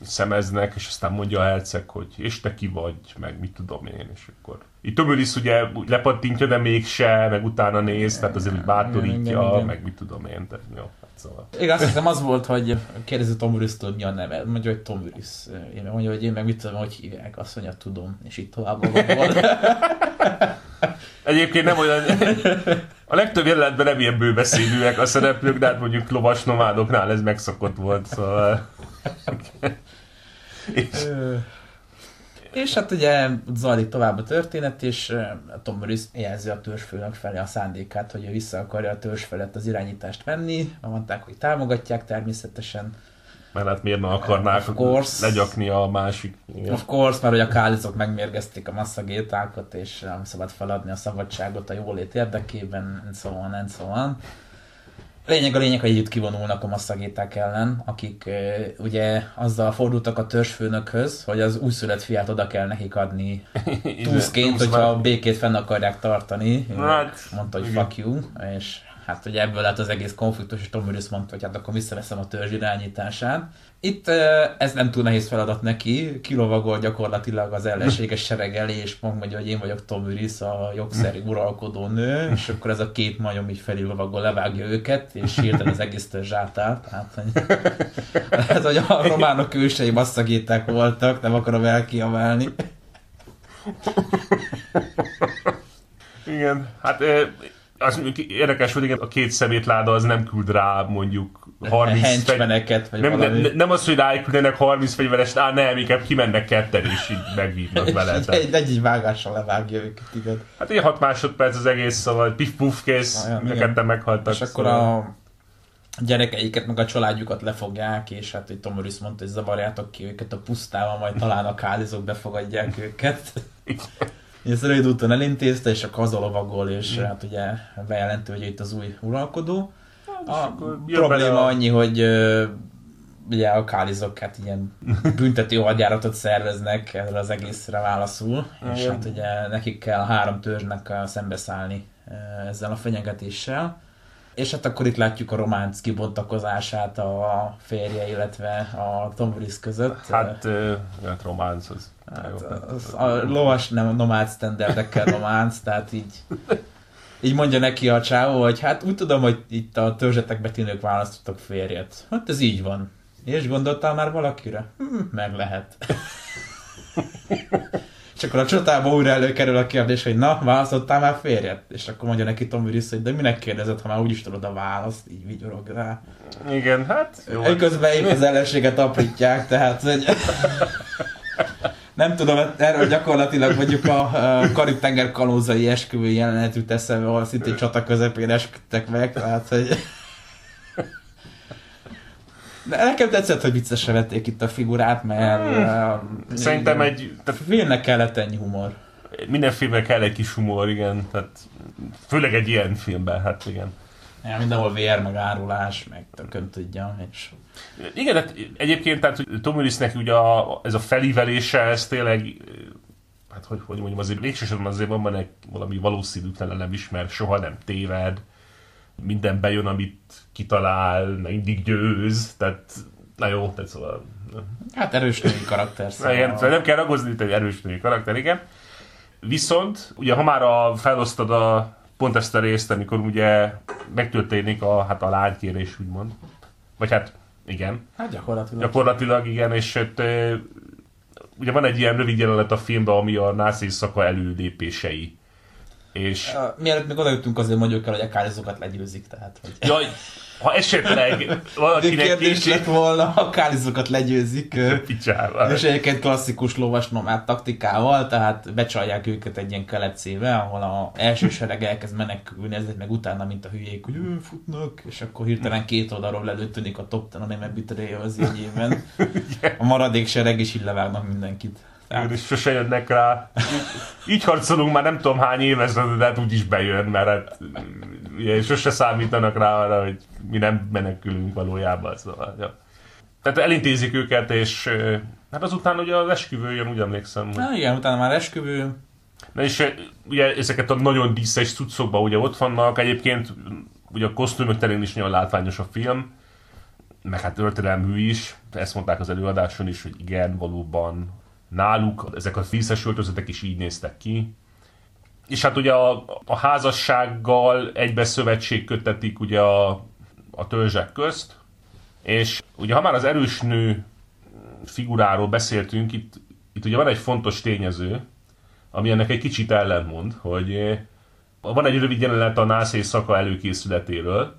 szemeznek, és aztán mondja a herceg, hogy és te ki vagy, meg mit tudom én, és akkor így Tömölis ugye lepattintja, de mégse, meg utána néz, tehát azért úgy Igen, bátorítja, igen. meg mit tudom én, tehát jó, hát szóval. Igen, azt hiszem az volt, hogy kérdezi Tom Uris-től, mi a neve. Mondja, hogy Tom Uris. Én mondja, hogy én meg mit tudom, hogy hívják. Azt mondja, tudom. És itt tovább <laughs> magam Egyébként nem olyan... A legtöbb jelenetben nem ilyen bőbeszédűek a szereplők, de hát mondjuk lovas nomádoknál ez megszokott volt, szóval... <laughs> és, És hát ugye zajlik tovább a történet, és Tom Morris jelzi a törzsfőnök felé a szándékát, hogy ő vissza akarja a törzs felett az irányítást venni. Mondták, hogy támogatják természetesen. Mert hát miért ne akarnák Of course. legyakni a másik... Igen. Of course, mert hogy a kálizok megmérgezték a masszagétákat, és nem szabad feladni a szabadságot a jólét érdekében, and so on, and so on. Lényeg a lényeg, hogy együtt kivonulnak a masszagéták ellen, akik ugye azzal fordultak a törzsfőnökhöz, hogy az újszülött fiát oda kell nekik adni <laughs> túszként, Túsz hogyha a békét fenn akarják tartani. Hát, mondta, hogy fuck you, és hát ugye ebből lett az egész konfliktus, és Tom Willis mondta, hogy hát akkor visszaveszem a törzs irányítását. Itt ez nem túl nehéz feladat neki, kilovagol gyakorlatilag az ellenséges sereg elé, és mondja, hogy én vagyok Tom Willis, a jogszerű uralkodó nő, és akkor ez a két majom így felilovagol, levágja őket, és hirtelen az egész törzs átáll. Tehát, hogy, <laughs> lehet, hogy a románok ősei masszagéták voltak, nem akarom elkiabálni. Igen, hát az érdekes, hogy igen, a két szemétláda az nem küld rá mondjuk 30 henchmeneket, vagy nem, valami. nem, nem az, hogy ráküldenek 30 fegyverest, á nem, inkább kimennek ketten és így megvívnak <laughs> vele. egy, egy, egy, egy vágással levágja őket, igen. Hát ilyen 6 másodperc az egész, szóval pif-puf kész, mind meghaltak. És akkor szóval. a gyerekeiket, meg a családjukat lefogják, és hát itt Tom Morris mondta, hogy zavarjátok ki őket a pusztában, majd talán a kálizók befogadják őket. <laughs> És rövid úton elintézte, és akkor hazalovagol, és hát ugye bejelenti, hogy itt az új uralkodó. A jön bele probléma a- annyi, hogy ugye a kálizok hát ilyen <laughs> büntető hadjáratot szerveznek erre az egészre válaszul, és hát ugye nekik kell három törzsnek szembeszállni ezzel a fenyegetéssel. És hát akkor itt látjuk a románc kibontakozását a férje, illetve a Tom Willis között. Hát, hát románc az. Hát, Jó. az, a lovas nem nomád standardekkel románc, tehát így, így mondja neki a csávó, hogy hát úgy tudom, hogy itt a törzsetekbe ti nők választottak férjet. Hát ez így van. És gondoltál már valakire? Hm, meg lehet. És akkor a csatába újra előkerül a kérdés, hogy na, választottál már férjet? És akkor mondja neki Tom Willis, hogy de minek kérdezed, ha már úgyis tudod a választ, így vigyorog rá. Igen, hát jó. Jó. Közben épp az ellenséget aprítják, tehát hogy... Nem tudom, erről gyakorlatilag mondjuk a, a Karib-tenger kalózai esküvő jelenet jut eszembe, ahol szintén csata közepén esküdtek meg, tehát hogy... De nekem tetszett, hogy viccesre vették itt a figurát, mert... Hmm. uh, Szerintem egy, tehát Filmnek kellett ennyi humor. minden filmben kell egy kis humor, igen, tehát főleg egy ilyen filmben, hát igen. Ja, mindenhol vér, meg árulás, meg tökön tudja, és... Igen, hát egyébként tehát hogy Tom Willisnek ugye a, ez a felívelése, ez tényleg, hát hogy, hogy mondjam, azért végsősorban azért van benne valami valószínűtlen nem is, mert soha nem téved, minden bejön, amit kitalál, mindig győz, tehát na jó, tehát szóval Hát erős női karakter. Szóval nem kell ragozni, itt egy erős női karakter, igen. Viszont, ugye ha már a, felosztod a, pont ezt a részt, amikor ugye megtörténik a, hát a lánykérés, úgymond. Vagy hát, igen. Hát gyakorlatilag. Gyakorlatilag igen, és hát, ö, ugye van egy ilyen rövid jelenet a filmben, ami a nász éjszaka előlépései. És Uh, mielőtt még odajutunk, azért mondjuk el, hogy a kálizokat legyőzik, tehát hogy... jaj, ha esetleg valakinek kérdés kicsit lett volna, a kálizokat legyőzik. <laughs> picsába. És egyébként klasszikus lovas nomád taktikával, tehát becsalják őket egy ilyen kelepcébe, ahol a első sereg elkezd menekülni, ezért meg utána, mint a hülyék, hogy ő, futnak, és akkor hirtelen két oldalról előtűnik a top ten, a nem betray az jegyében. <laughs> A maradék sereg is így levágnak mindenkit. Igen, és sose jönnek rá. Így, így harcolunk már nem tudom hány éves, de hát úgyis bejön, mert hát, ugye, sose számítanak rá arra, hogy mi nem menekülünk valójában. Szóval, ja. Tehát elintézik őket, és hát azután ugye az esküvő jön, úgy emlékszem. hogy- Na igen, utána már esküvő, Na és ugye ezeket a nagyon díszes cuccokban ugye ott vannak, egyébként ugye a kosztümök terén is nagyon látványos a film, meg hát történelmű is, ezt mondták az előadáson is, hogy igen, valóban náluk ezek a díszes öltözetek is így néztek ki. És hát ugye a, a házassággal egybe szövetség kötetik ugye a, a törzsek közt, és ugye ha már az erős nő figuráról beszéltünk, itt, itt ugye van egy fontos tényező, ami ennek egy kicsit ellentmond, hogy eh, van egy rövid jelenet a nász éjszaka előkészületéről,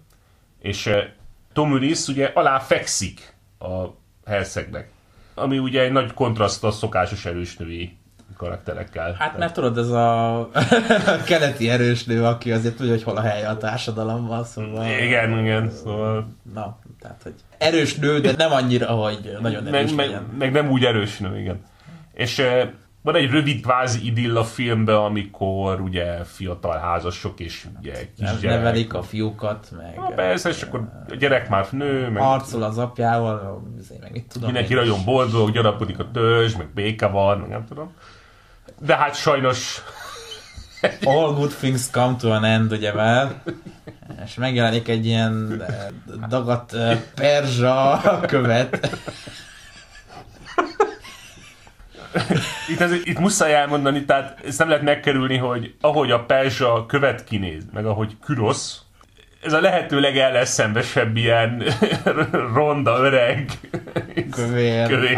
és eh, Tom Willis ugye alá fekszik a hercegnek, ami ugye egy nagy kontraszt a szokásos erősnői karakterekkel. Hát mert tudod, ez a keleti erősnő, aki azért tudja, hogy hol a helye a társadalomban, szóval... Igen, igen, szóval Na, tehát, hogy erős nő, de nem annyira, hogy nagyon erős meg, meg, meg, nem úgy erős nő, igen. És van egy rövid kvázi idill a filmben, amikor ugye fiatal házasok és ugye kisgyerek. Nevelik a fiúkat, meg Na, persze, és akkor a gyerek már nő, meg harcol az apjával, azért meg itt tudom. mindenki nagyon boldog, gyarapodik a törzs, meg béke van, meg nem tudom. De hát sajnos <laughs> All good things come to an end, ugye már. és megjelenik egy ilyen eh, dagat eh, perzsa követ. Itt, ez, itt muszáj elmondani, tehát ezt nem lehet megkerülni, hogy ahogy a perzsa követ kinéz, meg ahogy Kürosz, ez a lehető legelleszembesebb ilyen <laughs> ronda, öreg, Kövér, Kövér.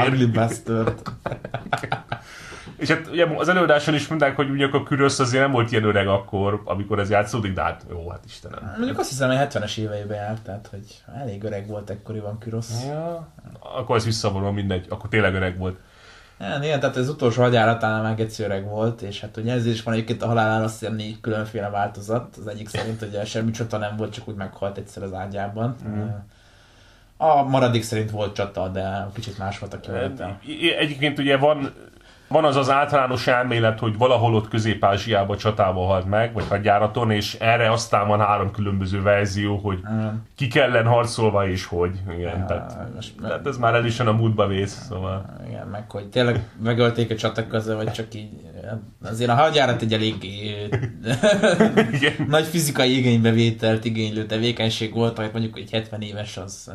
És hát ugye az előadáson is mondták, hogy ugye a Kürosz azért nem volt ilyen öreg akkor, amikor ez játszódik, de hát jó, hát Istenem. Mondjuk azt hiszem, hogy 70-es éveiben járt, tehát hogy elég öreg volt ekkoriban Kürosz. Ja, akkor ez visszavonom, mindegy, akkor tényleg öreg volt. Ja, igen, tehát az utolsó hadjáratánál már egy öreg volt, és hát ugye ez is van egyébként a halálára azt hiszem négy különféle változat. Az egyik szerint ugye semmi csata nem volt, csak úgy meghalt egyszer az ágyában. Mhm. A maradék szerint volt csata, de kicsit más volt a kimenetel. I- Egyébként ugye van, van az az általános elmélet, hogy valahol ott Közép-Ázsiában csatában halt meg, vagy hadjáraton, és erre aztán van három különböző verzió, hogy ki ellen harcolva és hogy. Igen, Ja, tehát, most- tehát ez már el is a múltba vész, szóval. Igen, meg hogy tényleg megölték a csatak közben, vagy csak így... Azért a hadjárat egy elég <laughs> nagy fizikai igénybevételt igénylő tevékenység volt, amit mondjuk egy 70 éves az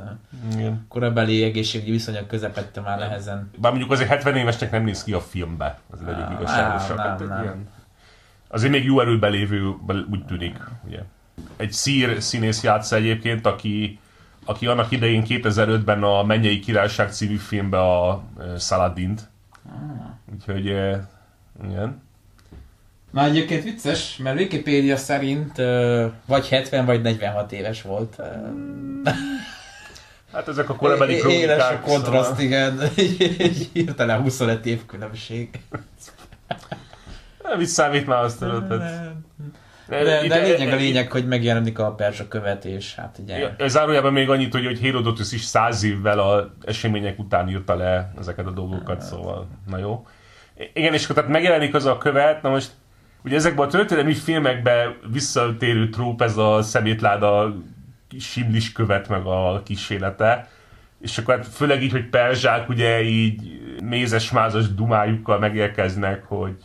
Igen. korabeli egészségügyi viszonyok közepette már nehezen. Bár mondjuk azért 70 évesnek nem néz ki a filmbe, az legyünk Nem, nem, Hát, nem. ilyen- Azért még jó erőben lévő, úgy tűnik, ugye. Egy szír színész játsza egyébként, aki, aki annak idején 2005-ben a Mennyei Királyság című filmbe a e, Saladint. Úgyhogy, e, igen. Na egyébként vicces, mert Wikipédia szerint ö, vagy 70 vagy 46 éves volt. Hát ezek a korabeli krónikák. Éles a kontraszt, szóval- igen. <laughs> Egy hirtelen 25 év különbség. Nem is számít már azt tudod. tehát- De, Itt- de lényeg a lényeg, hogy megjelenik a perzsa követés, hát ugye... Ja, zárójában még annyit, hogy, hogy Herodotus is száz évvel a események után írta le ezeket a dolgokat, szóval na jó. Igen, és akkor tehát megjelenik az a követ, na most ugye ezekben a történelmi filmekben visszatérő tróp ez a szemétláda simlis követ meg a kísérlete, és akkor hát főleg így, hogy perzsák ugye így mézes-mázas dumájukkal megérkeznek, hogy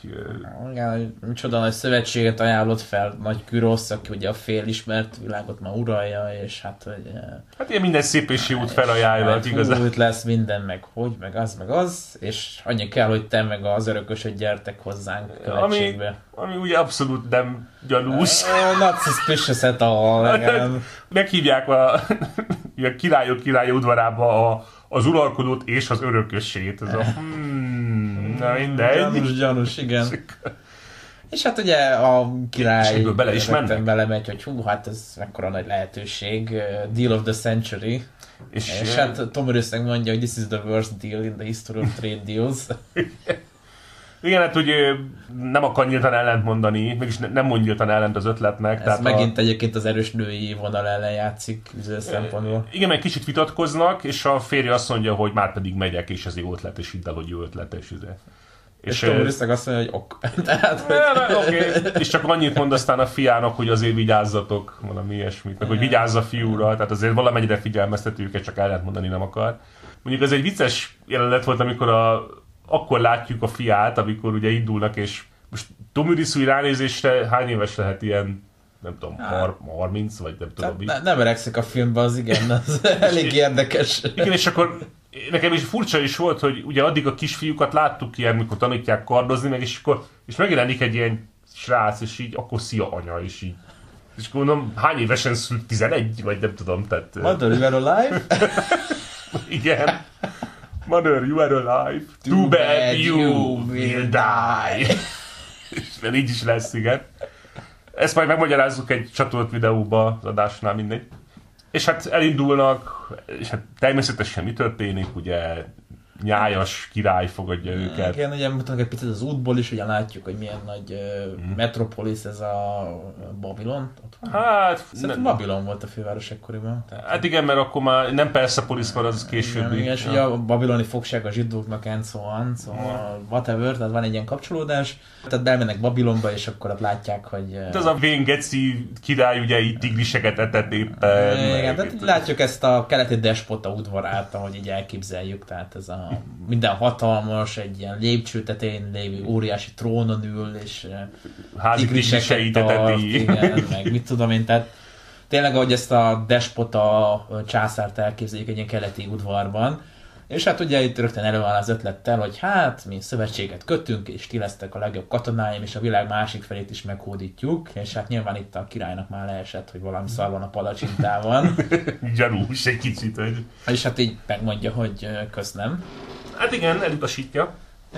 Igen, hogy micsoda nagy szövetséget ajánlott fel Nagy Kürosz, aki ugye a félismert világot ma uralja, és hát hogy... hát ilyen minden szép és jót felajánlott hát igazán. itt lesz minden, meg hogy, meg az, meg az, és annyi kell, hogy te meg az örökösöd gyertek hozzánk Ami, követségbe. ami ugye abszolút nem gyanús. Uh, not suspicious at all, meghívják a, <laughs> a királyok királya udvarába a, az uralkodót és az örökösét. Ez a, hmm, na mindegy. Gyanús, gyanús, igen. És hát ugye a király bele is mennek. belemegy, hogy hú, hát ez mekkora nagy lehetőség, uh, deal of the century. És, És hát Tom Russell mondja, hogy this is the worst deal in the history of trade deals. <laughs> igen, hát hogy ö, nem akar nyíltan ellent mondani, mégis ne- nem mond nyíltan ellent az ötletnek. Ez megint egyébként az erős női vonal ellen játszik üző szempontból. A, igen, meg kicsit vitatkoznak, és a férje azt mondja, hogy már pedig megyek, és ez jó ötlet, és hidd el, hogy jó ötlet, és ide. És ö, Tom azt mondja, hogy ok. <laughs> Tehát, hogy... Ne, ne, Oké, és csak annyit mond aztán a fiának, hogy azért vigyázzatok, valami ilyesmit, meg hogy vigyázz a fiúra, tehát azért valamennyire figyelmeztető őket, csak ellent mondani nem akar. Mondjuk ez egy vicces jelenet volt, amikor a, akkor látjuk a fiát, amikor ugye indulnak, és most Tomirisui ránézésre hány éves lehet ilyen, nem tudom, har, 30, vagy nem tudom mi. ne, nem öregszik a filmben, az igen, az <laughs> elég érdekes. Igen, és akkor nekem is furcsa is volt, hogy ugye addig a kisfiúkat láttuk ilyen, mikor tanítják kardozni, meg és akkor és megjelenik egy ilyen srác, és így akkor szia anya, és így. És akkor mondom, hány évesen szült? 11? Vagy nem tudom, tehát... Mother, you are alive? <laughs> Igen. Mother, you are alive. Too, bad, you will die. <laughs> És mert így is lesz, igen. Ezt majd megmagyarázzuk egy csatolt videóba az adásnál mindegy. És hát elindulnak, és hát természetesen mi történik, ugye nyájas király fogadja őket. Igen, ugye mutatnak egy picit az útból is, ugye látjuk, hogy milyen nagy uh, metropolis ez a Babylon. Ott van? Hát, Szerintem ne, Babylon volt a főváros ekkoriban. Tehát, hát igen, mert akkor már nem Persepolis van, az igen, későbbi. igen, és ugye a babiloni fogság a zsidóknak and so on, szóval whatever, tehát van egy ilyen kapcsolódás. Tehát belmennek Babilonba, és akkor ott látják, hogy... Hát Ez a vén geci király ugye így tigriseket etett éppen. Igen, tehát látjuk ezt a keleti despota udvarát, ahogy így elképzeljük, tehát ez a minden hatalmas, egy ilyen lépcső tetején lévő óriási trónon ül, és házi tigriseket tart, igen, meg mit tudom én, tehát tényleg, ahogy ezt a despota császárt elképzeljük egy ilyen keleti udvarban, és hát ugye itt rögtön elő van az ötlettel, hogy hát mi szövetséget kötünk, és ti lesztek a legjobb katonáim, és a világ másik felét is meghódítjuk, és hát nyilván itt a királynak már leesett, hogy valami szar van a palacsintában. <laughs> Gyanús egy kicsit, hogy... és hát így megmondja, hogy köszönöm. Hát igen, elutasítja.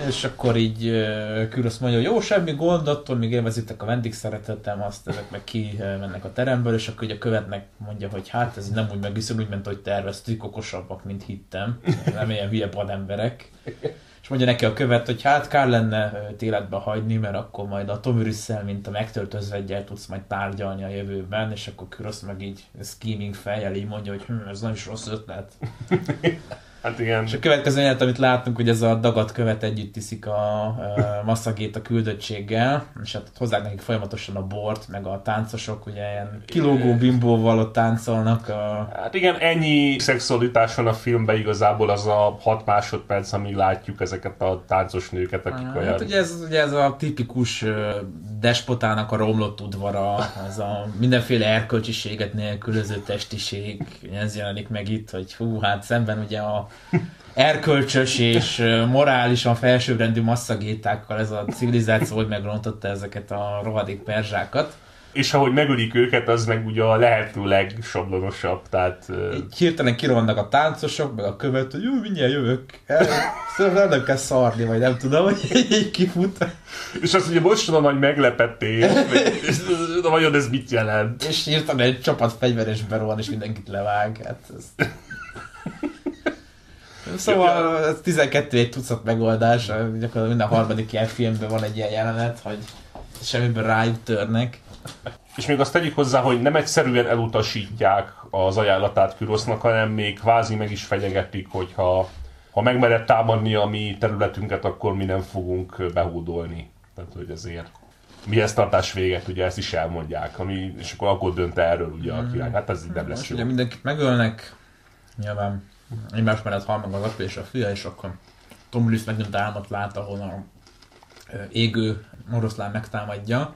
És akkor így uh, azt mondja, hogy jó, semmi gond, attól még élvezitek a vendégszeretetem, azt ezek meg ki mennek a teremből, és akkor ugye a követnek mondja, hogy hát ez nem úgy megviszont, úgy ment, hogy terveztük, okosabbak, mint hittem. Nem ilyen hülye emberek. És mondja neki a követ, hogy hát kár lenne életbe hagyni, mert akkor majd a Tomürisszel, mint a megtölt özvegyel tudsz majd tárgyalni a jövőben, és akkor Kürosz meg így scheming fejjel így mondja, hogy hm, ez nagyon is rossz ötlet. Hát igen. És a következő jelenet, amit látunk, hogy ez a dagat követ együtt iszik a, a masszagét a küldöttséggel, és hát hozzák nekik folyamatosan a bort, meg a táncosok ugye ilyen kilógó bimbóval ott táncolnak. A... Hát igen, ennyi szexualitás van a filmben igazából az a 6 másodperc, amíg látjuk ezeket a táncos nőket, akik hát, olyan... Hát ugye ez, ugye ez a tipikus despotának a romlott udvara, ez a mindenféle erkölcsiséget nélkülöző testiség, ez jelenik meg itt, hogy hú, hát szemben ugye a erkölcsös és morálisan felsőbbrendű masszagétákkal ez a civilizáció, hogy megrontotta ezeket a rohadék perzsákat. És ahogy megölik őket, az meg ugye a lehető legsablonosabb, tehát... Így hirtelen kirohannak a táncosok, meg a követ, hogy jó, mindjárt jövök. Szóval nem kell szarni, vagy nem tudom, hogy így kifut. És azt ugye most van a nagy meglepetés, de vajon ez mit jelent? És hirtelen egy csapat fegyveres berohan, és mindenkit levág. Hát ez... Szóval ez 12 egy tucat megoldás, gyakorlatilag minden harmadik ilyen filmben van egy ilyen jelenet, hogy semmiből rájuk törnek. És még azt tegyük hozzá, hogy nem egyszerűen elutasítják az ajánlatát Kürosznak, hanem még kvázi meg is fenyegetik, hogy ha, megmered támadni a mi területünket, akkor mi nem fogunk behódolni. Tehát, hogy ezért mihez tartás véget, ugye ezt is elmondják, ami, és akkor akkor dönt erről ugye a király. Hát ez így nem lesz Most jó. Ugye mindenkit megölnek, nyilván egymás mellett hal meg az apja és a fia, és akkor Tom megint álmat lát, ahol a égő oroszlán megtámadja,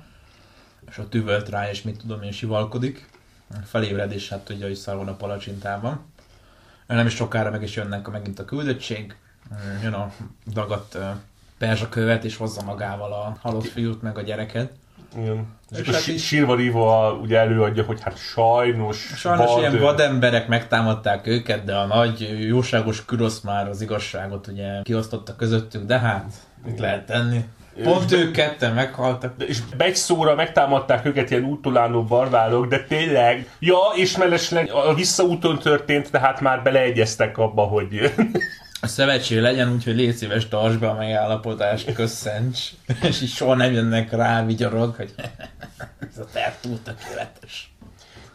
és a tüvölt rá, és mit tudom én, sivalkodik. Felébred, és hát tudja, hogy szar van a palacsintában. Nem is sokára meg is jönnek megint a küldöttség, jön a dagadt perzsa követ, és hozza magával a halott fiút, meg a gyereket. Igen. És, és hát sírva rívva ugye előadja, hogy hát sajnos... Sajnos vad... ilyen vademberek megtámadták őket, de a nagy jóságos Kürosz már az igazságot ugye kiosztotta közöttük, de hát mit lehet tenni? Pont ők ketten meghaltak. És egy szóra megtámadták őket ilyen útulánó barbárok, de tényleg, ja, és mellesleg a visszaúton történt, tehát már beleegyeztek abba, hogy a szövetség legyen, úgyhogy légy szíves, tartsd be a megállapodást, köszönts, és így soha nem jönnek rá, vigyorog, hogy <laughs> ez a terv túl tökéletes.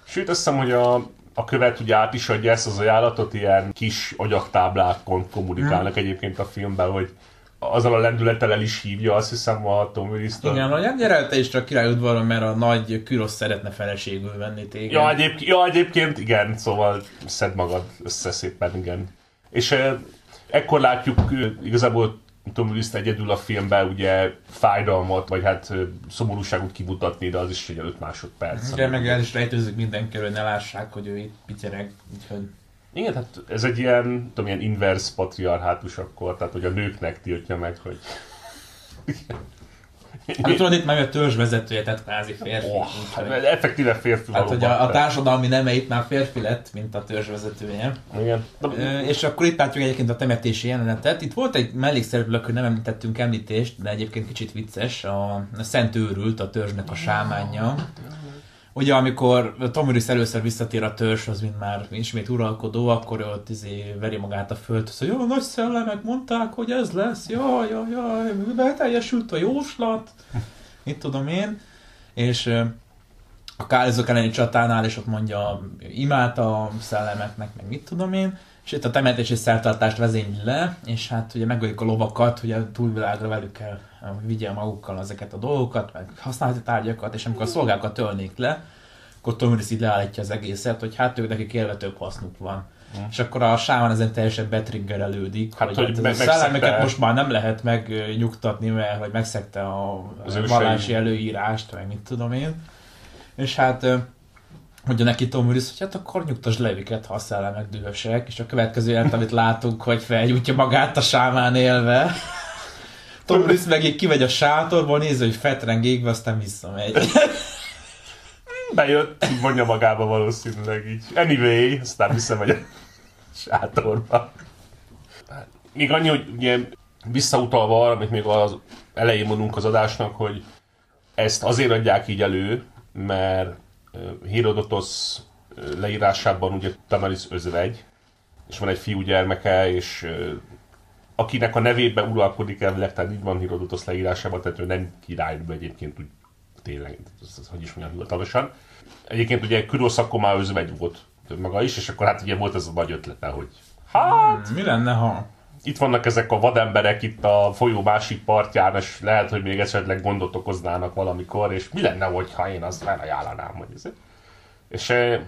Sőt, azt hiszem, hogy a, a követ ugye át is adja ezt az ajánlatot, ilyen kis agyaktáblákon kommunikálnak hmm. egyébként a filmben, hogy azzal a lendülettel el is hívja, azt hiszem a Tom willis Igen, hogy gyere te is csak királyudvaron, mert a nagy Kürosz szeretne feleségül venni téged. Ja, egyébként, ja, egyébként igen, szóval szed magad össze szépen, igen. És ekkor látjuk igazából Tom Willis egyedül a filmben ugye fájdalmat, vagy hát szomorúságot kimutatni, de az is egy 5 másodperc. Igen, meg el is rejtőzik mindenki, hogy ne lássák, hogy ő itt pityereg, úgyhogy... Igen, hát ez egy ilyen, tudom, ilyen inverse patriarhátus akkor, tehát hogy a nőknek tiltja meg, hogy... Hát tudod, itt meg a törzs vezetője, tehát kvázi férfi. Oh, hát, effektíve férfi Hát, hogy a, a társadalmi neme itt már férfi lett, mint a törzs vezetője. Igen. E, és akkor itt látjuk egyébként a temetési jelenetet. Itt volt egy mellékszereplő, hogy nem említettünk említést, de egyébként kicsit vicces. A, a Szent Őrült, a törzsnek a sámánja. Ugye amikor Tom Willis először visszatér a törzshöz, mint már ismét uralkodó, akkor ott izé veri magát a földhöz, hogy jó, nagy szellemek mondták, hogy ez lesz, jaj, jaj, jaj, beteljesült a jóslat, mit tudom én, és a kálizok elleni csatánál is ott mondja, imádta a szellemeknek, meg mit tudom én, és itt a temetési szertartást vezényli le, és hát ugye megöljük a lovakat, hogy a túlvilágra velük kell vigye magukkal ezeket a dolgokat, meg használati tárgyakat, és amikor a szolgákat tölnék le, akkor Tomiris így leállítja az egészet, hogy hát ők nekik élve több hasznuk van. Mm. És akkor a sámán ezen teljesen betriggerelődik, hát, hogy, hogy hát a szellemeket most már nem lehet megnyugtatni, mert hogy megszegte a vallási előírást, meg mit tudom én. És hát mondja neki Tom Willis, hogy hát akkor nyugtas le őket, ha a meg dühösek, és a következő jelent, amit látunk, hogy felgyújtja magát a sámán élve. Tom Willis meg így kivegy a sátorból, nézi, hogy fetreng égve, aztán visszamegy. Bejött, így mondja magába valószínűleg így. Anyway, aztán visszamegy a sátorba. Még annyi, hogy ugye visszautalva arra, amit még az elején mondunk az adásnak, hogy ezt azért adják így elő, mert Herodotos leírásában ugye Tamaris özvegy, és van egy fiúgyermeke, és akinek a nevében uralkodik elvileg, tehát így van Herodotos leírásában, tehát ő nem király, de egyébként úgy tényleg, ez, hogy is mondjam hivatalosan. Egyébként ugye Kürosz akkor már özvegy volt maga is, és akkor hát ugye volt ez a nagy ötlete, hogy hát... Mi lenne, ha itt vannak ezek a vademberek itt a folyó másik partján, és lehet, hogy még esetleg gondot okoznának valamikor, és mi lenne, hogyha én azt felajánlanám, hogy ez. És eh,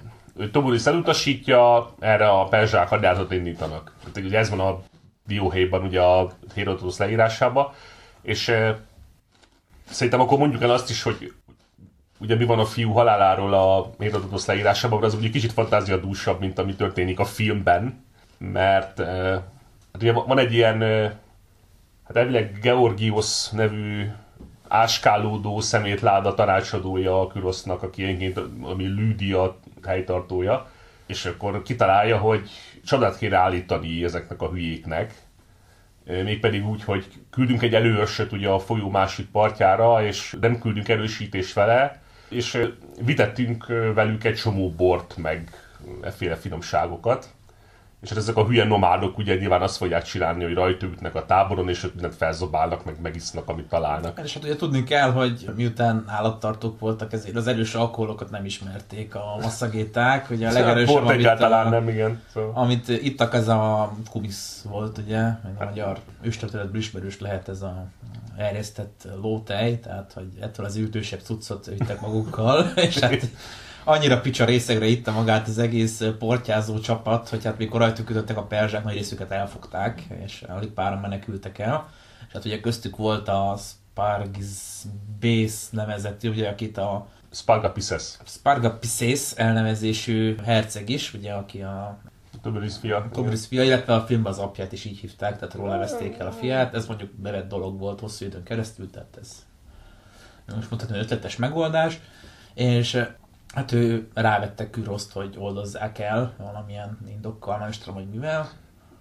Tobulis elutasítja, erre a perzsák hadjáratot indítanak. Tehát, ugye ez van a dióhéjban, ugye a Herodotus leírásában, és e, szerintem akkor mondjuk el azt is, hogy ugye mi van a fiú haláláról a Herodotus leírásában, az ugye kicsit fantáziadúsabb, mint ami történik a filmben, mert e, Hát ugye van egy ilyen, hát elvileg Georgios nevű áskálódó szemétláda tanácsadója a Kürosznak, aki egyébként ami Lüdia helytartója, és akkor kitalálja, hogy csodát kéne állítani ezeknek a hülyéknek, mégpedig úgy, hogy küldünk egy előörsöt ugye a folyó másik partjára, és nem küldünk erősítés vele, és vitettünk velük egy csomó bort, meg efféle finomságokat. És hát ezek a hülye nomádok ugye nyilván azt fogják csinálni, hogy rajta ütnek a táboron, és ott mindent felzobálnak, meg megisznak, amit találnak. És hát ugye tudni kell, hogy miután állattartók voltak, ezért az erős alkoholokat nem ismerték a masszagéták. Ugye a legerősebb, amit, egyáltalán a, nem, igen. Szóval. Amit ittak, ez a kumisz volt, ugye, meg a magyar őstörténet ismerős lehet ez a erjesztett lótej, tehát hogy ettől az ültősebb cuccot vittek magukkal, <laughs> és hát annyira picsa részegre itta magát az egész portyázó csapat, hogy hát mikor rajtuk ütöttek a perzsák, nagy részüket elfogták, és alig páran menekültek el. És hát ugye köztük volt a Spargis Base nevezetű, ugye akit a Sparga Pisces. Sparga Pisces elnevezésű herceg is, ugye, aki a Tobris fia. Tobris fia, illetve a filmben az apját is így hívták, tehát róla nevezték el a fiát. Ez mondjuk bevett dolog volt hosszú időn keresztül, tehát ez most mondhatni ötletes megoldás. És hát ő rávette Küroszt, hogy oldozzák el valamilyen indokkal, nem is tudom, hogy mivel,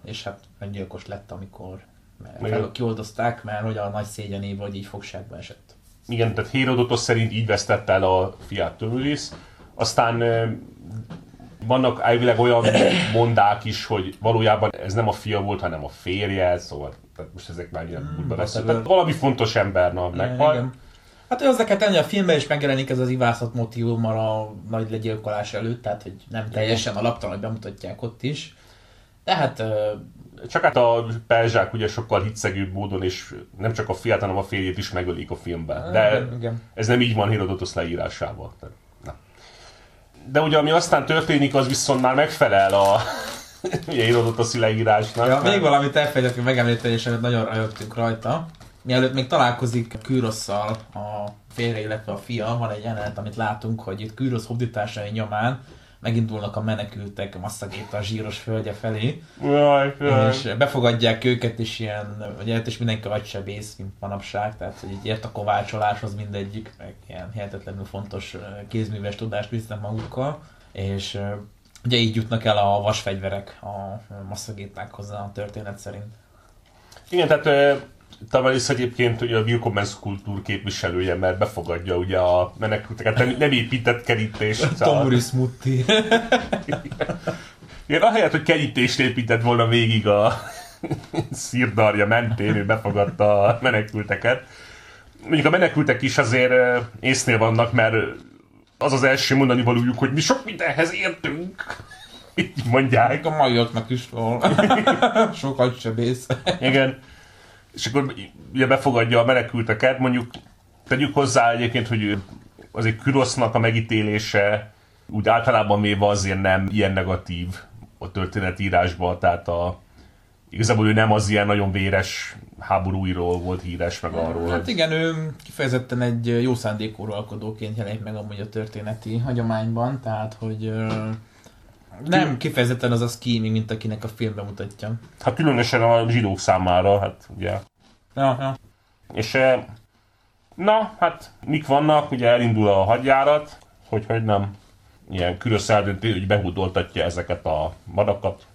és hát meggyilkos lett, amikor fel, kioldozták, mert hogy a nagy szégyenév, hogy így fogságba esett. Igen, tehát Hérodotos szerint így vesztette el a fiát Tömülis. Aztán vannak elvileg olyan mondák is, hogy valójában ez nem a fia volt, hanem a férje, szóval tehát most ezek már ilyen hmm, Tehát valami fontos ember meghal. Hát hozzá kell tenni, a filmben is megjelenik ez az ivászat motivum a nagy legyilkolás előtt, tehát hogy nem teljesen alaptalan, hogy bemutatják ott is. De hát... Csak hát a perzsák ugye sokkal hitszegőbb módon, és nem csak a fiát, hanem a férjét is megölik a filmben. De igen. ez nem így van Herodotus leírásával. De, De ugye ami aztán történik, az viszont már megfelel a <laughs> ugye Herodotus leírásnak. Ja, még valamit elfelejtettünk megemlíteni, és nagyon rajogtunk rajta mielőtt még találkozik Kűrosszal a férje, illetve a fia, van egy jelenet, amit látunk, hogy itt Kűrosz hódításai nyomán megindulnak a menekültek masszagét a zsíros földje felé, jaj, jaj. és befogadják őket, és ilyen, ugye és mindenki agysebész, mint manapság, tehát hogy így ért a kovácsoláshoz mindegyik, meg ilyen hihetetlenül fontos kézműves tudást visznek magukkal, és ugye így jutnak el a vasfegyverek a masszagétákhoz a történet szerint. Igen, tehát Tavares egyébként ugye a Willkommens kultúr képviselője, mert befogadja ugye a menekülteket, nem, nem épített kerítést. Tomuris Mutti. Igen, ahelyett, hogy kerítést épített volna végig a <laughs> szírdarja mentén, ő befogadta a menekülteket. Mondjuk a menekültek is azért észnél vannak, mert az az első mondani valójuk, hogy mi sok mindenhez értünk. <laughs> Így mondják. A maiaknak is van. <laughs> Sokat sebész. Igen és akkor ugye befogadja a menekülteket, mondjuk tegyük hozzá egyébként, hogy azért Kürosznak a megítélése úgy általában méve azért nem ilyen negatív a történetírásban, tehát a igazából ő nem az ilyen nagyon véres háborúiról volt híres, meg arról. Hát igen, ő kifejezetten egy jó szándékú uralkodóként jelenik meg amúgy a történeti hagyományban, tehát hogy nem kifejezetten az a scheming, mint akinek a filmben mutatja. Hát különösen a zsidók számára, hát ugye. Ja, ja. És eh, na, hát mik vannak, ugye elindul a hadjárat, hogy hogy nem ilyen Kürös eldönti, hogy behúdoltatja ezeket a madakat.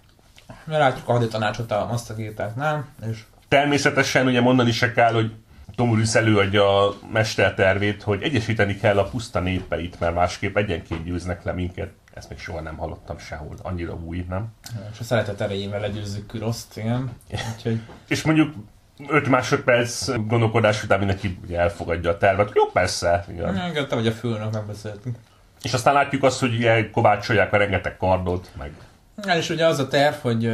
Mert látjuk a haditanácsot a masztagírtáknál, és Természetesen ugye mondani se kell, hogy Tomulus előadja a mestertervét, hogy egyesíteni kell a puszta népeit, mert másképp egyenként győznek le minket. Ezt még soha nem hallottam sehol. Annyira új, nem? és a szeretet erejével legyőzzük Küroszt, igen. Úgyhogy És mondjuk 5 másodperc gondolkodás után mindenki ugye elfogadja a tervet. Jó, persze. Igen. engedtem, hogy a főnök megbeszéltünk. És aztán látjuk azt, hogy ugye kovácsolják a rengeteg kardot, meg Ja, és ugye az a terv, hogy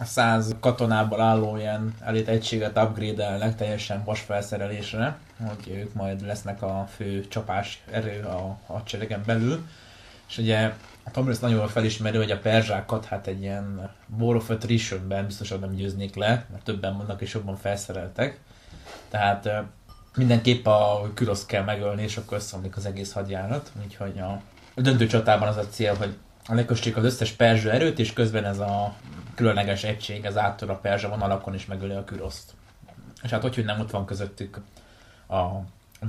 száz katonából álló ilyen elit egységet upgrade-elnek teljesen vas felszerelésre, hogy ők majd lesznek a fő csapás erő a hadseregen belül. És ugye a Tomris nagyon jól felismeri, hogy a perzsákat hát egy ilyen War of Attrition-ben biztosan nem győznék le, mert többen vannak és jobban felszereltek. Tehát mindenképp a Küroszt kell megölni, és akkor összeomlik az egész hadjárat. Úgyhogy a, döntő csatában az a cél, hogy lekössék az összes perzsa erőt, és közben ez a különleges egység, ez áttör a perzsa vonalakon, és megöli a Küroszt. És hát hogy, hogy nem ott van közöttük a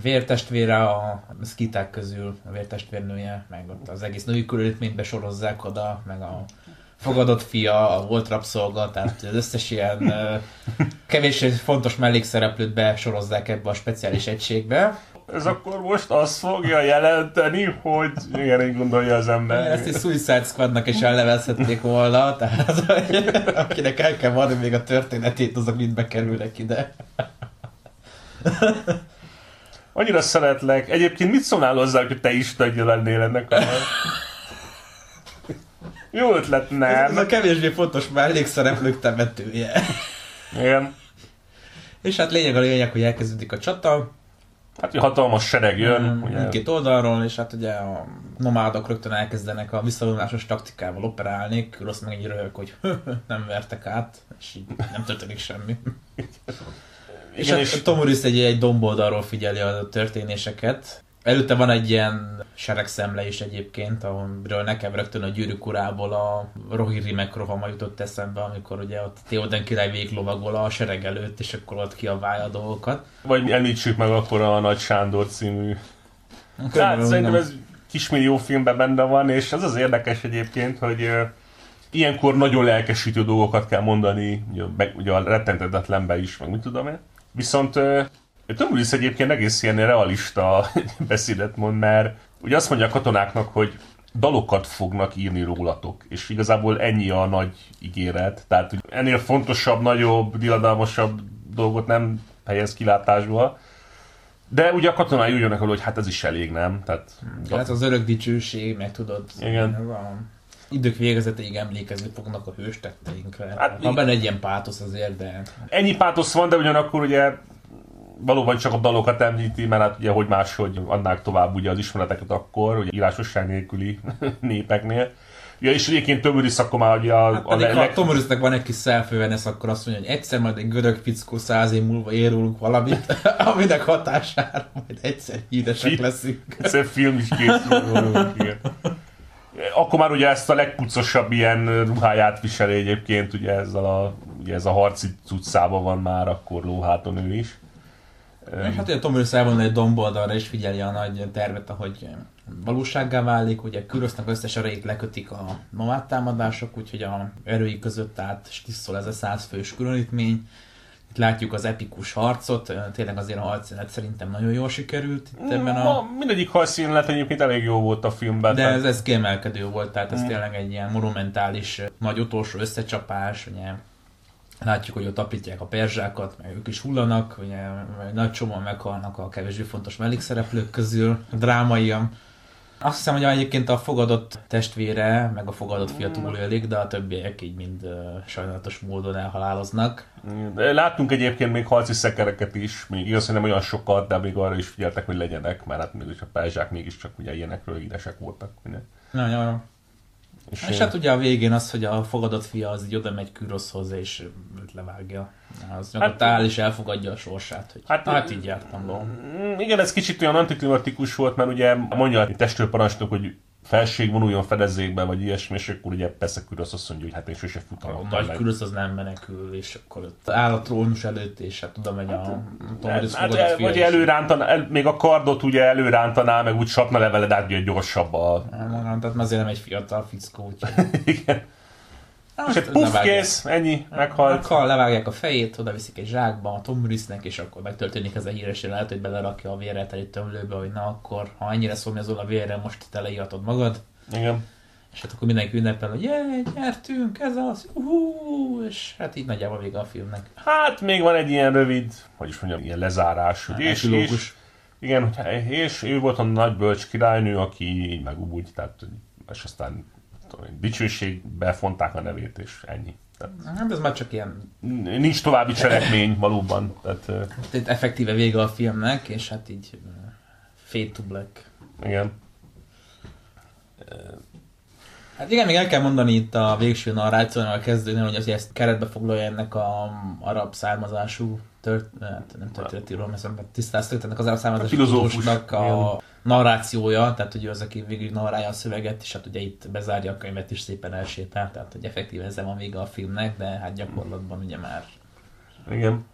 vértestvére a szkiták közül, a vértestvérnője, meg ott az egész női körülítményt besorozzák oda, meg a fogadott fia, a volt rabszolga, tehát az összes ilyen kevés fontos mellékszereplőt besorozzák ebbe a speciális egységbe. ez akkor most azt fogja jelenteni, hogy igen, így gondolja az ember. Ezt is Suicide Squadnak is elnevezhették volna, tehát hogy akinek el kell várni még a történetét, azok mind bekerülnek ide. Annyira szeretlek. Egyébként mit szólnál hozzá, hogy te is tagja lennél ennek a... <laughs> Jó ötlet, Ez, nem? ez a kevésbé fontos mellékszereplők temetője. Igen. És hát lényeg a lényeg, hogy elkezdődik a csata, Hát, hogy hatalmas sereg jön. Mm, ugye, mindkét oldalról, és hát ugye a nomádok rögtön elkezdenek a visszavonulásos taktikával operálni, Kürosz meg egy röhög, hogy <laughs> nem vertek át, és így nem történik semmi. <laughs> és Igen, és- Tomuris egy, egy domboldalról figyeli a történéseket. Előtte van egy ilyen seregszemle is egyébként, amiről nekem rögtön a gyűrűk urából a Rohirri megrova jutott eszembe, amikor ugye ott Theoden király véglovagol a sereg előtt, és akkor ott kiabálja a dolgokat. Vagy említsük meg akkor a Nagy Sándor című. Hát szerintem ez kismillió filmben benne van, és az az érdekes egyébként, hogy ilyenkor nagyon lelkesítő dolgokat kell mondani, ugye, meg, ugye a rettentetetlenbe is, meg mit tudom én. Viszont ö, Tomulis egyébként egész ilyen realista <laughs> beszédet mond, mert ugye azt mondja a katonáknak, hogy dalokat fognak írni rólatok, és igazából ennyi a nagy ígéret, tehát hogy ennél fontosabb, nagyobb, diadalmasabb dolgot nem helyez kilátásba. De ugye a katonái úgy jönnek hogy hát ez is elég, nem? Tehát, Hát az örök dicsőség, meg tudod, Igen. a idők végezetéig emlékezni fognak a hős tetteinkre. Hát van benne egy ilyen pátosz azért, de Ennyi pátosz van, de ugyanakkor ugye valóban csak a dalokat említi, mert hát ugye hogy máshogy adnák tovább ugye az ismereteket akkor, ugye írásosság nélküli <laughs> népeknél. Ja, és egyébként Tömöris akkor már ugye a, hát a le- leg- Tomorisnak van egy kis self akkor azt mondja, hogy egyszer majd egy görög fickó száz év múlva érulunk valamit, <laughs> aminek hatására majd egyszer híresek leszünk. Egyszer film is készül. <laughs> Akkor már ugye ezt a legpucosabb ilyen ruháját viseli egyébként, ugye ezzel a, ugye ez a harci cuccában van már akkor lóháton ő is. Hát ugye Tomoris elvonul egy domboldalra és figyeli a nagy tervet, ahogy valósággá válik, ugye Kürosznak összes erejét lekötik a nomád támadások, úgyhogy a erői között át stisszol ez a százfős különítmény. Itt látjuk az epikus harcot, tényleg azért a harcjelenet szerintem nagyon jól sikerült itt ebben a... Ma, mindegyik harcjelenet egyébként elég jó volt a filmben. De tehát- ez, ez kiemelkedő volt, tehát ez tényleg egy ilyen monumentális, nagy utolsó összecsapás, ugye látjuk, hogy ott apítják a perzsákat, meg ők is hullanak, ugye nagy csomóan meghalnak a kevésbé fontos mellékszereplők közül, drámaian. Azt hiszem, hogy egyébként a fogadott testvére, meg a fogadott fia túlélik, de a többiek így mind uh, sajnálatos módon elhaláloznak. De Láttunk egyébként még harci szekereket is, még igaz, hogy nem olyan sokat, de még arra is figyeltek, hogy legyenek, mert hát mégis a perzsák mégiscsak ugye ilyenekről híresek voltak. Ugye. Nagyon jó. És, és hát ugye a végén az, hogy a fogadott fia az így oda megy Küroszhoz, és őt levágja. Az hát, áll és elfogadja a sorsát, hogy hát, hát így jártam ló. Mm, igen, ez kicsit olyan antiklimatikus volt, mert ugye mondja a testőrparancsnok, hogy felség vonuljon fedezzékbe, vagy ilyesmi, és akkor ugye persze Kürosz azt mondja, hogy hát én sose futam. A nagy Kürosz az nem menekül, és akkor ott áll a trónus előtt, és hát oda megy a hát, hát, hát vagy előrántaná, el, még a kardot ugye előrántaná, meg úgy sapna leveled át, gyorsabb a... Nem, tehát azért nem egy fiatal fickó, <laughs> Igen. És egy puff kész, ennyi, meghalt. Meghal, levágják a fejét, oda viszik egy zsákba a Tom Morrisnek, és akkor megtörténik ez a híres lehet, hogy belerakja a véret egy tömlőbe, hogy na akkor, ha ennyire szomjazol a vérre, most te leírhatod magad. Igen. És hát akkor mindenki ünnepel, hogy jaj, nyertünk, ez az, uhú, és hát így nagyjából vége a filmnek. Hát még van egy ilyen rövid, hogy is mondjam, ilyen lezárás, hogy és, és, igen, és ő volt a nagy bölcs királynő, aki így megubult, tehát és aztán tudom dicsőségbe fonták a nevét, és ennyi. Tehát, hát ez már csak ilyen... Nincs további cselekmény valóban. Tehát, tehát effektíve vége a filmnek, és hát így fade to black. Igen. Hát igen, még el kell mondani itt a végső narrációnál a kezdőnél, hogy ezt keretbe foglalja ennek a arab származású tört, hát nem történetiről, mert tisztáztuk, ennek az arab származású tudósnak a narrációja, tehát hogy ő az, aki végül narrálja a szöveget, és hát ugye itt bezárja a könyvet is szépen elsétál, tehát hogy effektíve ezzel van vége a filmnek, de hát gyakorlatban ugye már... Igen.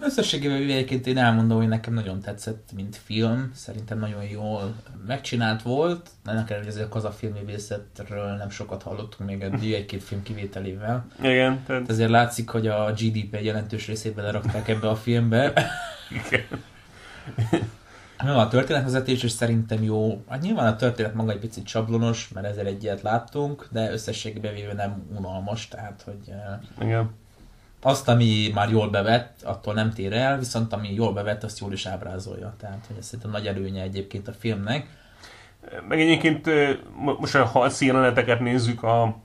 Összességében egyébként én elmondom, hogy nekem nagyon tetszett, mint film. Szerintem nagyon jól megcsinált volt. Ennek ellenére, hogy ezek az a filmművészetről nem sokat hallottunk még eddig, egy-két film kivételével. Igen. Tehát... Ezért látszik, hogy a GDP egy jelentős részét belerakták ebbe a filmbe. Igen. A történetvezetés is szerintem jó. Hát nyilván a történet maga egy picit sablonos, mert ezzel egy ilyet láttunk, de összességében véve nem unalmas, tehát hogy eh, Igen. Azt, ami már jól bevett, attól nem tér el, viszont ami jól bevett, azt jól is ábrázolja. Tehát, hogy ez szerintem nagy előnye egyébként a filmnek. Meg egyébként most ha a jeleneteket nézzük, a,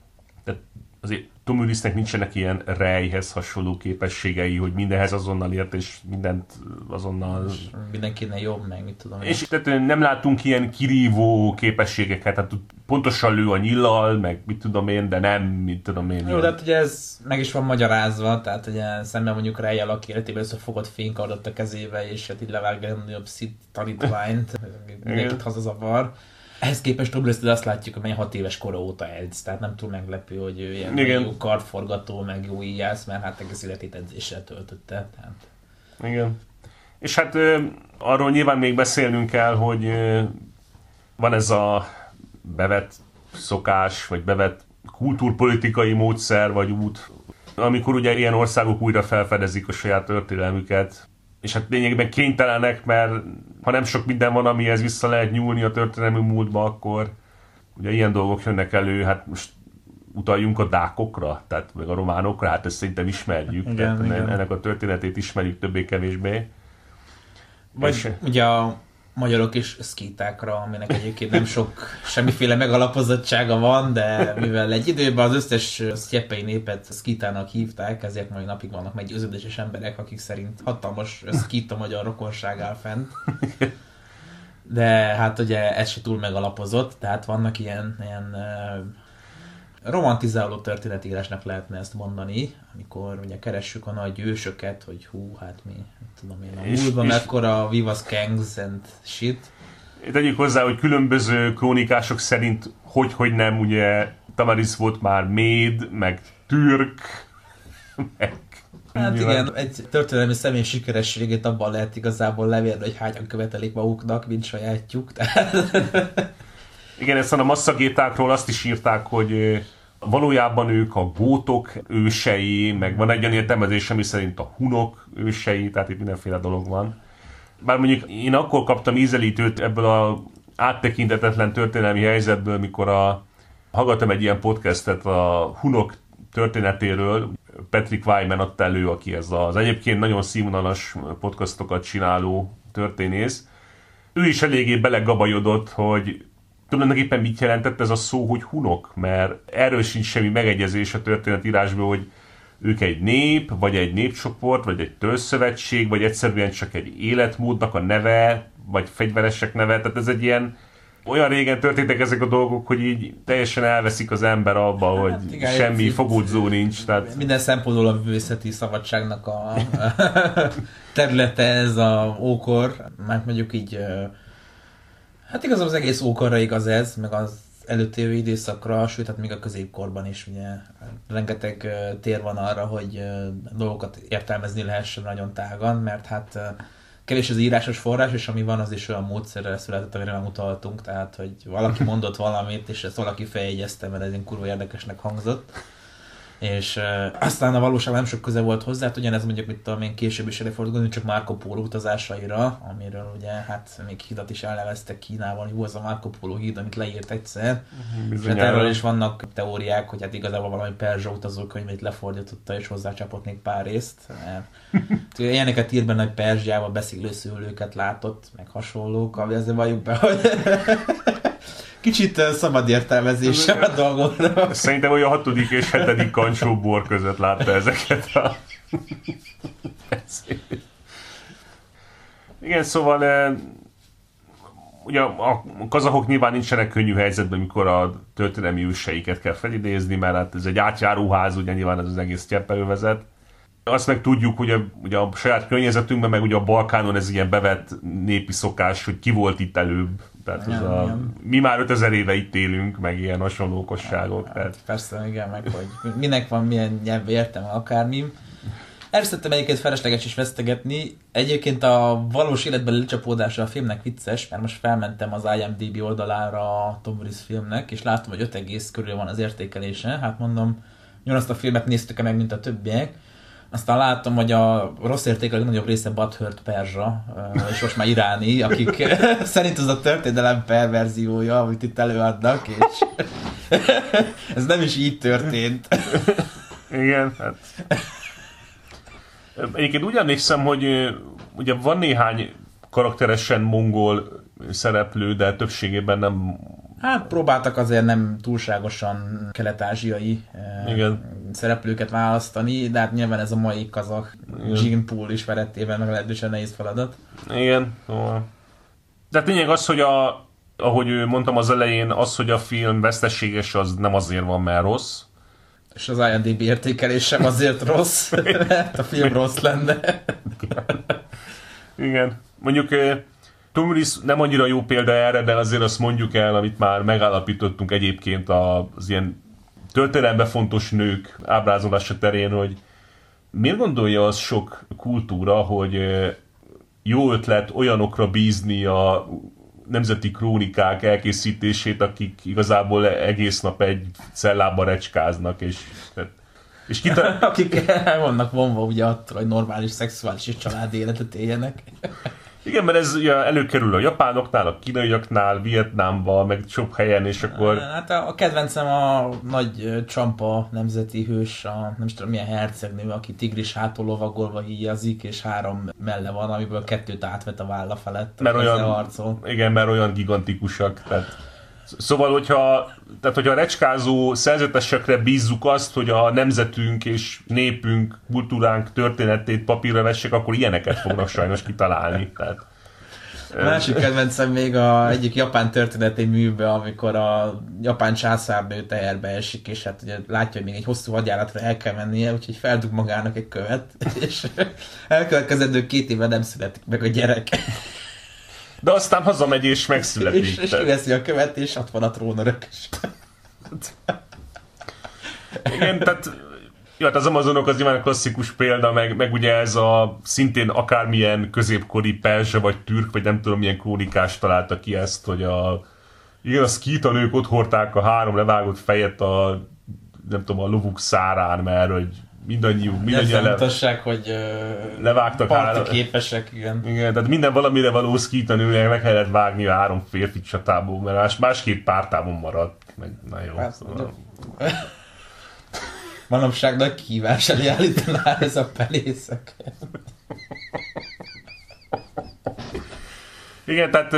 tehát azért Tom Willisnek nincsenek ilyen rejhez hasonló képességei, hogy mindenhez azonnal ért, és mindent azonnal... És mindenkinek jobb, meg mit tudom. És tehát nem látunk ilyen kirívó képességeket, tehát pontosan lő a nyillal, meg mit tudom én, de nem, mit tudom én. Jó, de hát ugye ez meg is van magyarázva, tehát ugye szemben mondjuk Rejjel, aki életében össze fogott fénykardot a kezébe, és hát így levágja a nagyobb szit tanítványt, mindenkit hazazavar. Ehhez képest Robles azt látjuk, hogy hat éves kora óta edz, tehát nem túl meglepő, hogy ő ilyen Igen. jó kartforgató, meg jó íjász, mert hát egész életét edzéssel töltötte. Tehát. Igen. És hát arról nyilván még beszélnünk kell, hogy van ez a bevett szokás, vagy bevett kultúrpolitikai módszer, vagy út, amikor ugye ilyen országok újra felfedezik a saját történelmüket, és hát lényegben kénytelenek, mert ha nem sok minden van, amihez vissza lehet nyúlni a történelmi múltba, akkor ugye ilyen dolgok jönnek elő, hát most utaljunk a dákokra, tehát meg a románokra, hát ezt szerintem ismerjük, igen, tehát igen. ennek a történetét ismerjük többé-kevésbé. Vagy és... ugye a magyarok is szkítákra, aminek egyébként nem sok semmiféle megalapozottsága van, de mivel egy időben az összes sztyeppei népet szkítának hívták, ezért mai napig vannak meg győződéses emberek, akik szerint hatalmas szkít a magyar rokonság áll fent. De hát ugye ez se túl megalapozott, tehát vannak ilyen, ilyen romantizáló történetírásnak lehetne ezt mondani, amikor ugye keressük a nagy ősöket, hogy hú, hát mi, tudom én, a múltban mekkora Vivas Kangs and shit. Tegyük hozzá, hogy különböző krónikások szerint hogy, hogy nem, ugye Tamaris volt már méd, meg türk, <laughs> meg Hát nyilván. igen, egy történelmi személy sikerességét abban lehet igazából levérni, hogy hányan követelik maguknak, mint sajátjuk. Igen, ezt a masszagétákról azt is írták, hogy valójában ők a gótok ősei, meg van egy olyan értelmezés, ami szerint a hunok ősei, tehát itt mindenféle dolog van. Bár mondjuk én akkor kaptam ízelítőt ebből a áttekintetetlen történelmi helyzetből, mikor a, hallgattam egy ilyen podcastet a hunok történetéről, Patrick Wyman adta elő, aki ez az egyébként nagyon színvonalas podcastokat csináló történész. Ő is eléggé belegabajodott, hogy tulajdonképpen mit jelentett ez a szó, hogy hunok? Mert erről sincs semmi megegyezés a történetírásból, hogy ők egy nép, vagy egy népcsoport, vagy egy törzszövetség, vagy egyszerűen csak egy életmódnak a neve, vagy fegyveresek neve, tehát ez egy ilyen olyan régen történtek ezek a dolgok, hogy így teljesen elveszik az ember abba, hogy Hát igen, semmi fogódzó nincs. Tehát Minden szempontból a művészeti szabadságnak a <laughs> területe ez a ókor, mert mondjuk így, hát igaz az egész ókorra igaz ez, meg az előtte jövő időszakra, sőt, hát még a középkorban is ugye. Rengeteg tér van arra, hogy ö, dolgokat értelmezni lehessen nagyon tágan, mert hát ö, kevés az írásos forrás, és ami van, az is olyan módszerrel született, amire nem utaltunk, tehát, hogy valaki mondott valamit, és ezt valaki feljegyezte, mert ez kurva érdekesnek hangzott és uh, aztán a valóságban nem sok köze volt hozzá, hát ugyanez mondjuk, mit tudom én, később is előfordul, csak Marco Polo utazásaira, amiről ugye hát még hidat is elneveztek Kínában, hogy jó az a Marco Polo híd, amit leírt egyszer. És hát erről is vannak teóriák, hogy hát igazából valami perzsa utazókönyvét lefordította és hozzácsapott még pár részt. <laughs> Ilyeneket ír benne, hogy Perzsiában beszélő szőlőket látott, meg hasonlók, ami azért valljuk be, hogy kicsit ö, szabad értelmezése a dolgokra. Szerintem olyan hatodik és hetedik kancsó bor között látta ezeket a... Igen, szóval eh, ugye a kazahok nyilván nincsenek könnyű helyzetben, mikor a történelmi őseiket kell felidézni, mert hát ez egy átjáróház, ugye nyilván ez az egész cseppelővezet. Azt meg tudjuk, hogy a, ugye a saját környezetünkben, meg ugye a Balkánon ez ilyen bevett népi szokás, hogy ki volt itt előbb. Tehát ez Igen, a, mi már 5000 éve itt élünk, meg ilyen hasonló okosságok. Tehát, Hát persze, igen, meg hogy minek van milyen nyelvi értelme akármi. Erre szerettem egyébként felesleges is vesztegetni. Egyébként a valós életben lecsapódása a filmnek vicces, mert most felmentem az IMDb oldalára a Tom Cruise filmnek, és látom, hogy 5 egész körül van az értékelése. Hát mondom, ugyanazt a filmet néztük meg, mint a többiek. Aztán látom, hogy a rossz érték a legnagyobb része Butthurt Perzsa, és most már iráni, akik <laughs> szerint az a történelem perverziója, amit itt előadnak, és <laughs> ez nem is így történt. Igen, hát... Egyébként úgy emlékszem, hogy ugye van néhány karakteresen mongol szereplő, de többségében nem... Hát próbáltak azért nem túlságosan kelet-ázsiai eh, Igen. szereplőket választani, de hát nyilván ez a mai kazak. Gene Pool ismeretében meglehetősen nehéz feladat. Igen, szóval... De hát lényeg az, hogy a, ahogy mondtam az elején, az, hogy a film veszteséges, az nem azért van, mert rossz. És az IMDb értékelés sem azért rossz, <laughs> mert a film rossz lenne. Igen. Mondjuk eh, Tom Cruise nem annyira jó példa erre, de azért azt mondjuk el, amit már megállapítottunk egyébként az ilyen történelemben fontos nők ábrázolása terén, hogy miért gondolja az sok kultúra, hogy jó ötlet olyanokra bízni a nemzeti krónikák elkészítését, akik igazából egész nap egy cellába recskáznak, és, és kita- <laughs> Akik vannak vonva ugye attól, hogy normális, szexuális és családi életet éljenek. Igen, mert ez ugye előkerül a japánoknál, a kínaiaknál, Vietnámban, meg sok helyen, és akkor... Hát a, a kedvencem a nagy Csampa nemzeti hős, a nem is tudom milyen hercegnő, aki tigris hátul lovagolva híjazik, és három melle van, amiből kettőt átvet a válla felett. Mert olyan, harcol. igen, mert olyan gigantikusak. Tehát, szóval, hogyha, tehát, hogyha a recskázó szerzetesekre bízzuk azt, hogy a nemzetünk és népünk, kultúránk történetét papírra vessék, akkor ilyeneket fognak sajnos kitalálni. Tehát, A másik kedvencem még a egyik japán történeti műbe, amikor a japán császárnő teherbe esik, és hát ugye látja, hogy még egy hosszú hadjáratra el kell mennie, úgyhogy feldug magának egy követ, <laughs> és elkövetkezendő két éve nem születik meg a gyerek. De aztán hazamegy és megszületik. és, és Tehát- ő veszi a követ, és ott van a trónörök. Igen, tehát jó, hát az Amazonok az nyilván a klasszikus példa, meg, meg ugye ez a szintén akármilyen középkori perzsa, vagy türk, vagy nem tudom milyen krónikás találta ki ezt, hogy a igen, a szkítanők ott hordták a három levágott fejet a nem tudom, a lovuk szárán, mert hogy mindannyiuk, mindannyian le, hogy uh, levágtak három, képesek, igen. igen, tehát minden valamire való szkítanőnek meg kellett vágni a három férfi csatából, mert más, másképp pártában maradt. Meg, na jó, Hát, szóval. <laughs> Manapság nagy kihívás elé állítaná ez a pelészek. Igen, tehát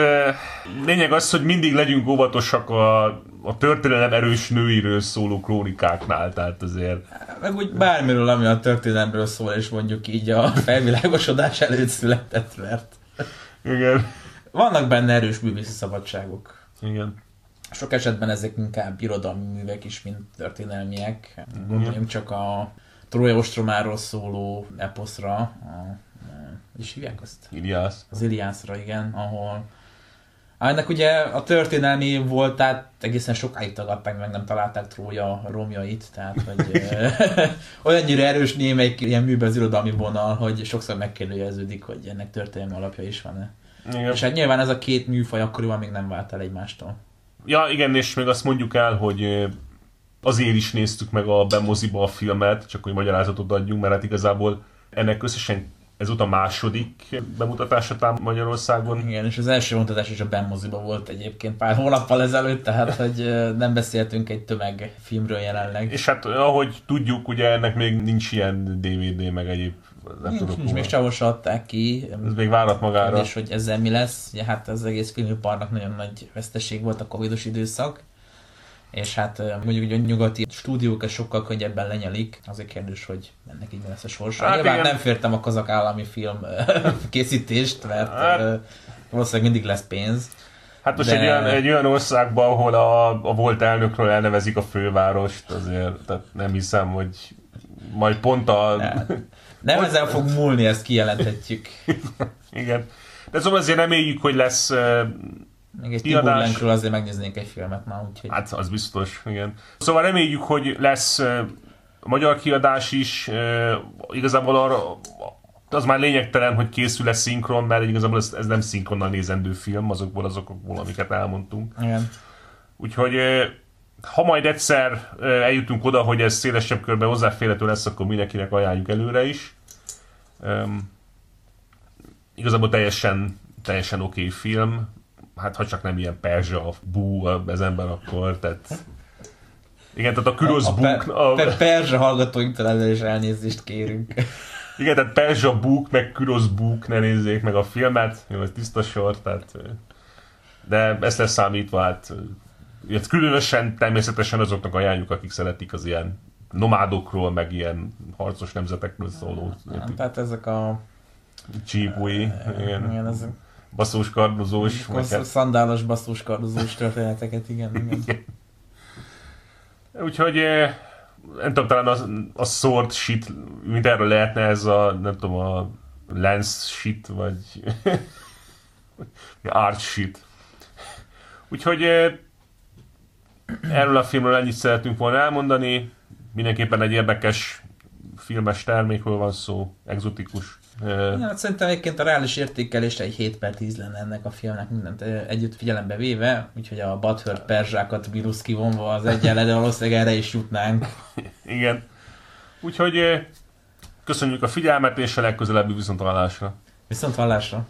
lényeg az, hogy mindig legyünk óvatosak a, a történelem erős nőiről szóló krónikáknál, tehát azért Meg úgy bármiről, ami a történelemről szól, és mondjuk így a felvilágosodás előtt született, mert igen. vannak benne erős művészi szabadságok. Igen. Sok esetben ezek inkább irodalmi művek is, mint történelmiek. Gondoljunk csak a Trója ostromáról szóló eposzra, a, a, is hívják azt? Iliász. Az Iliászra, igen, ahol ennek ugye a történelmi volt, tehát egészen sokáig tagadták, meg nem találták Trója romjait, tehát hogy <laughs> olyannyira erős némelyik ilyen műben az irodalmi vonal, hogy sokszor megkérdőjeleződik, hogy ennek történelmi alapja is van-e. Igen. És hát nyilván ez a két műfaj akkoriban még nem vált el egymástól. Ja, igen, és még azt mondjuk el, hogy azért is néztük meg a bemoziba a filmet, csak hogy magyarázatot adjunk, mert hát igazából ennek összesen ez volt a második bemutatása tám Magyarországon. Igen, és az első bemutatás is a Ben moziba volt egyébként pár hónappal ezelőtt, tehát hogy nem beszéltünk egy tömegfilmről jelenleg. És hát ahogy tudjuk, ugye ennek még nincs ilyen DVD, meg egyéb nem tudok nincs, még sehol se adták ki. Ez még várat magára. Kérdés, hogy ezzel mi lesz. Ugye, hát az egész filmiparnak nagyon nagy veszteség volt a covidos időszak. És hát mondjuk, hogy a nyugati stúdiók sokkal könnyebben lenyelik. Azért kérdés, hogy ennek így lesz a sorsa. Hát Nyilván igen. nem fértem a kazak állami film <laughs> készítést, mert Hát- valószínűleg mindig lesz pénz. Hát most De- egy, olyan, egy olyan országban, ahol a, a volt elnökről elnevezik a fővárost, azért tehát nem hiszem, hogy majd pont a... Nem ezen fog múlni, ezt kijelenthetjük. <laughs> Igen. De szóval azért reméljük, hogy lesz... Még egy Kiadás. Azért megnéznénk egy filmet már, úgyhogy... Hát az biztos, igen. Szóval reméljük, hogy lesz magyar kiadás is. Igazából arra az már lényegtelen, hogy készül lesz szinkron, mert igazából ez, ez nem szinkronnal nézendő film, azokból azokból, amiket elmondtunk. Igen. Úgyhogy ha majd egyszer eljutunk oda, hogy ez szélesebb körben hozzáférhető lesz, akkor mindenkinek ajánljuk előre is. Um, igazából teljesen, teljesen oké okay film. Hát ha csak nem ilyen perzsa, bú az ember akkor, tehát... Igen, tehát a Kürosz a, Búk, pe, a, pe, perzsa hallgatóinktól ezzel is elnézést kérünk. igen, tehát Perzsa Búk, meg Kürosz Búk, ne nézzék meg a filmet, jó, ez tiszta sor, tehát... De ezt lesz számítva, hát... ö, Ilyet különösen természetesen azoknak ajánljuk, akik szeretik az ilyen nomádokról, meg ilyen harcos nemzetekről szóló Tehát ezek a... csípui, igen, Igen, ezek basszós kardozós, meg hát- szandálos basszus kardozós történeteket, <laughs> igen, igen. Úgyhogy eh, nem tudom, talán a, a sword shit, mint erről lehetne ez a, nem tudom, a lance shit, vagy <laughs> art shit. Úgyhogy eh, erről a filmről ennyit szeretünk volna elmondani. Mindenképpen egy érdekes filmes termékről van szó, exotikus. Ja, hát szerintem egyébként a reális értékelés egy 7 per 10 lenne ennek a filmnek mindent együtt figyelembe véve, úgyhogy a Butthurt perzsákat mínusz kivonva az egyenle, de valószínűleg erre is jutnánk. <laughs> Igen. Úgyhogy köszönjük a figyelmet, és a legközelebbi viszontalálásra. Viszont hallásra!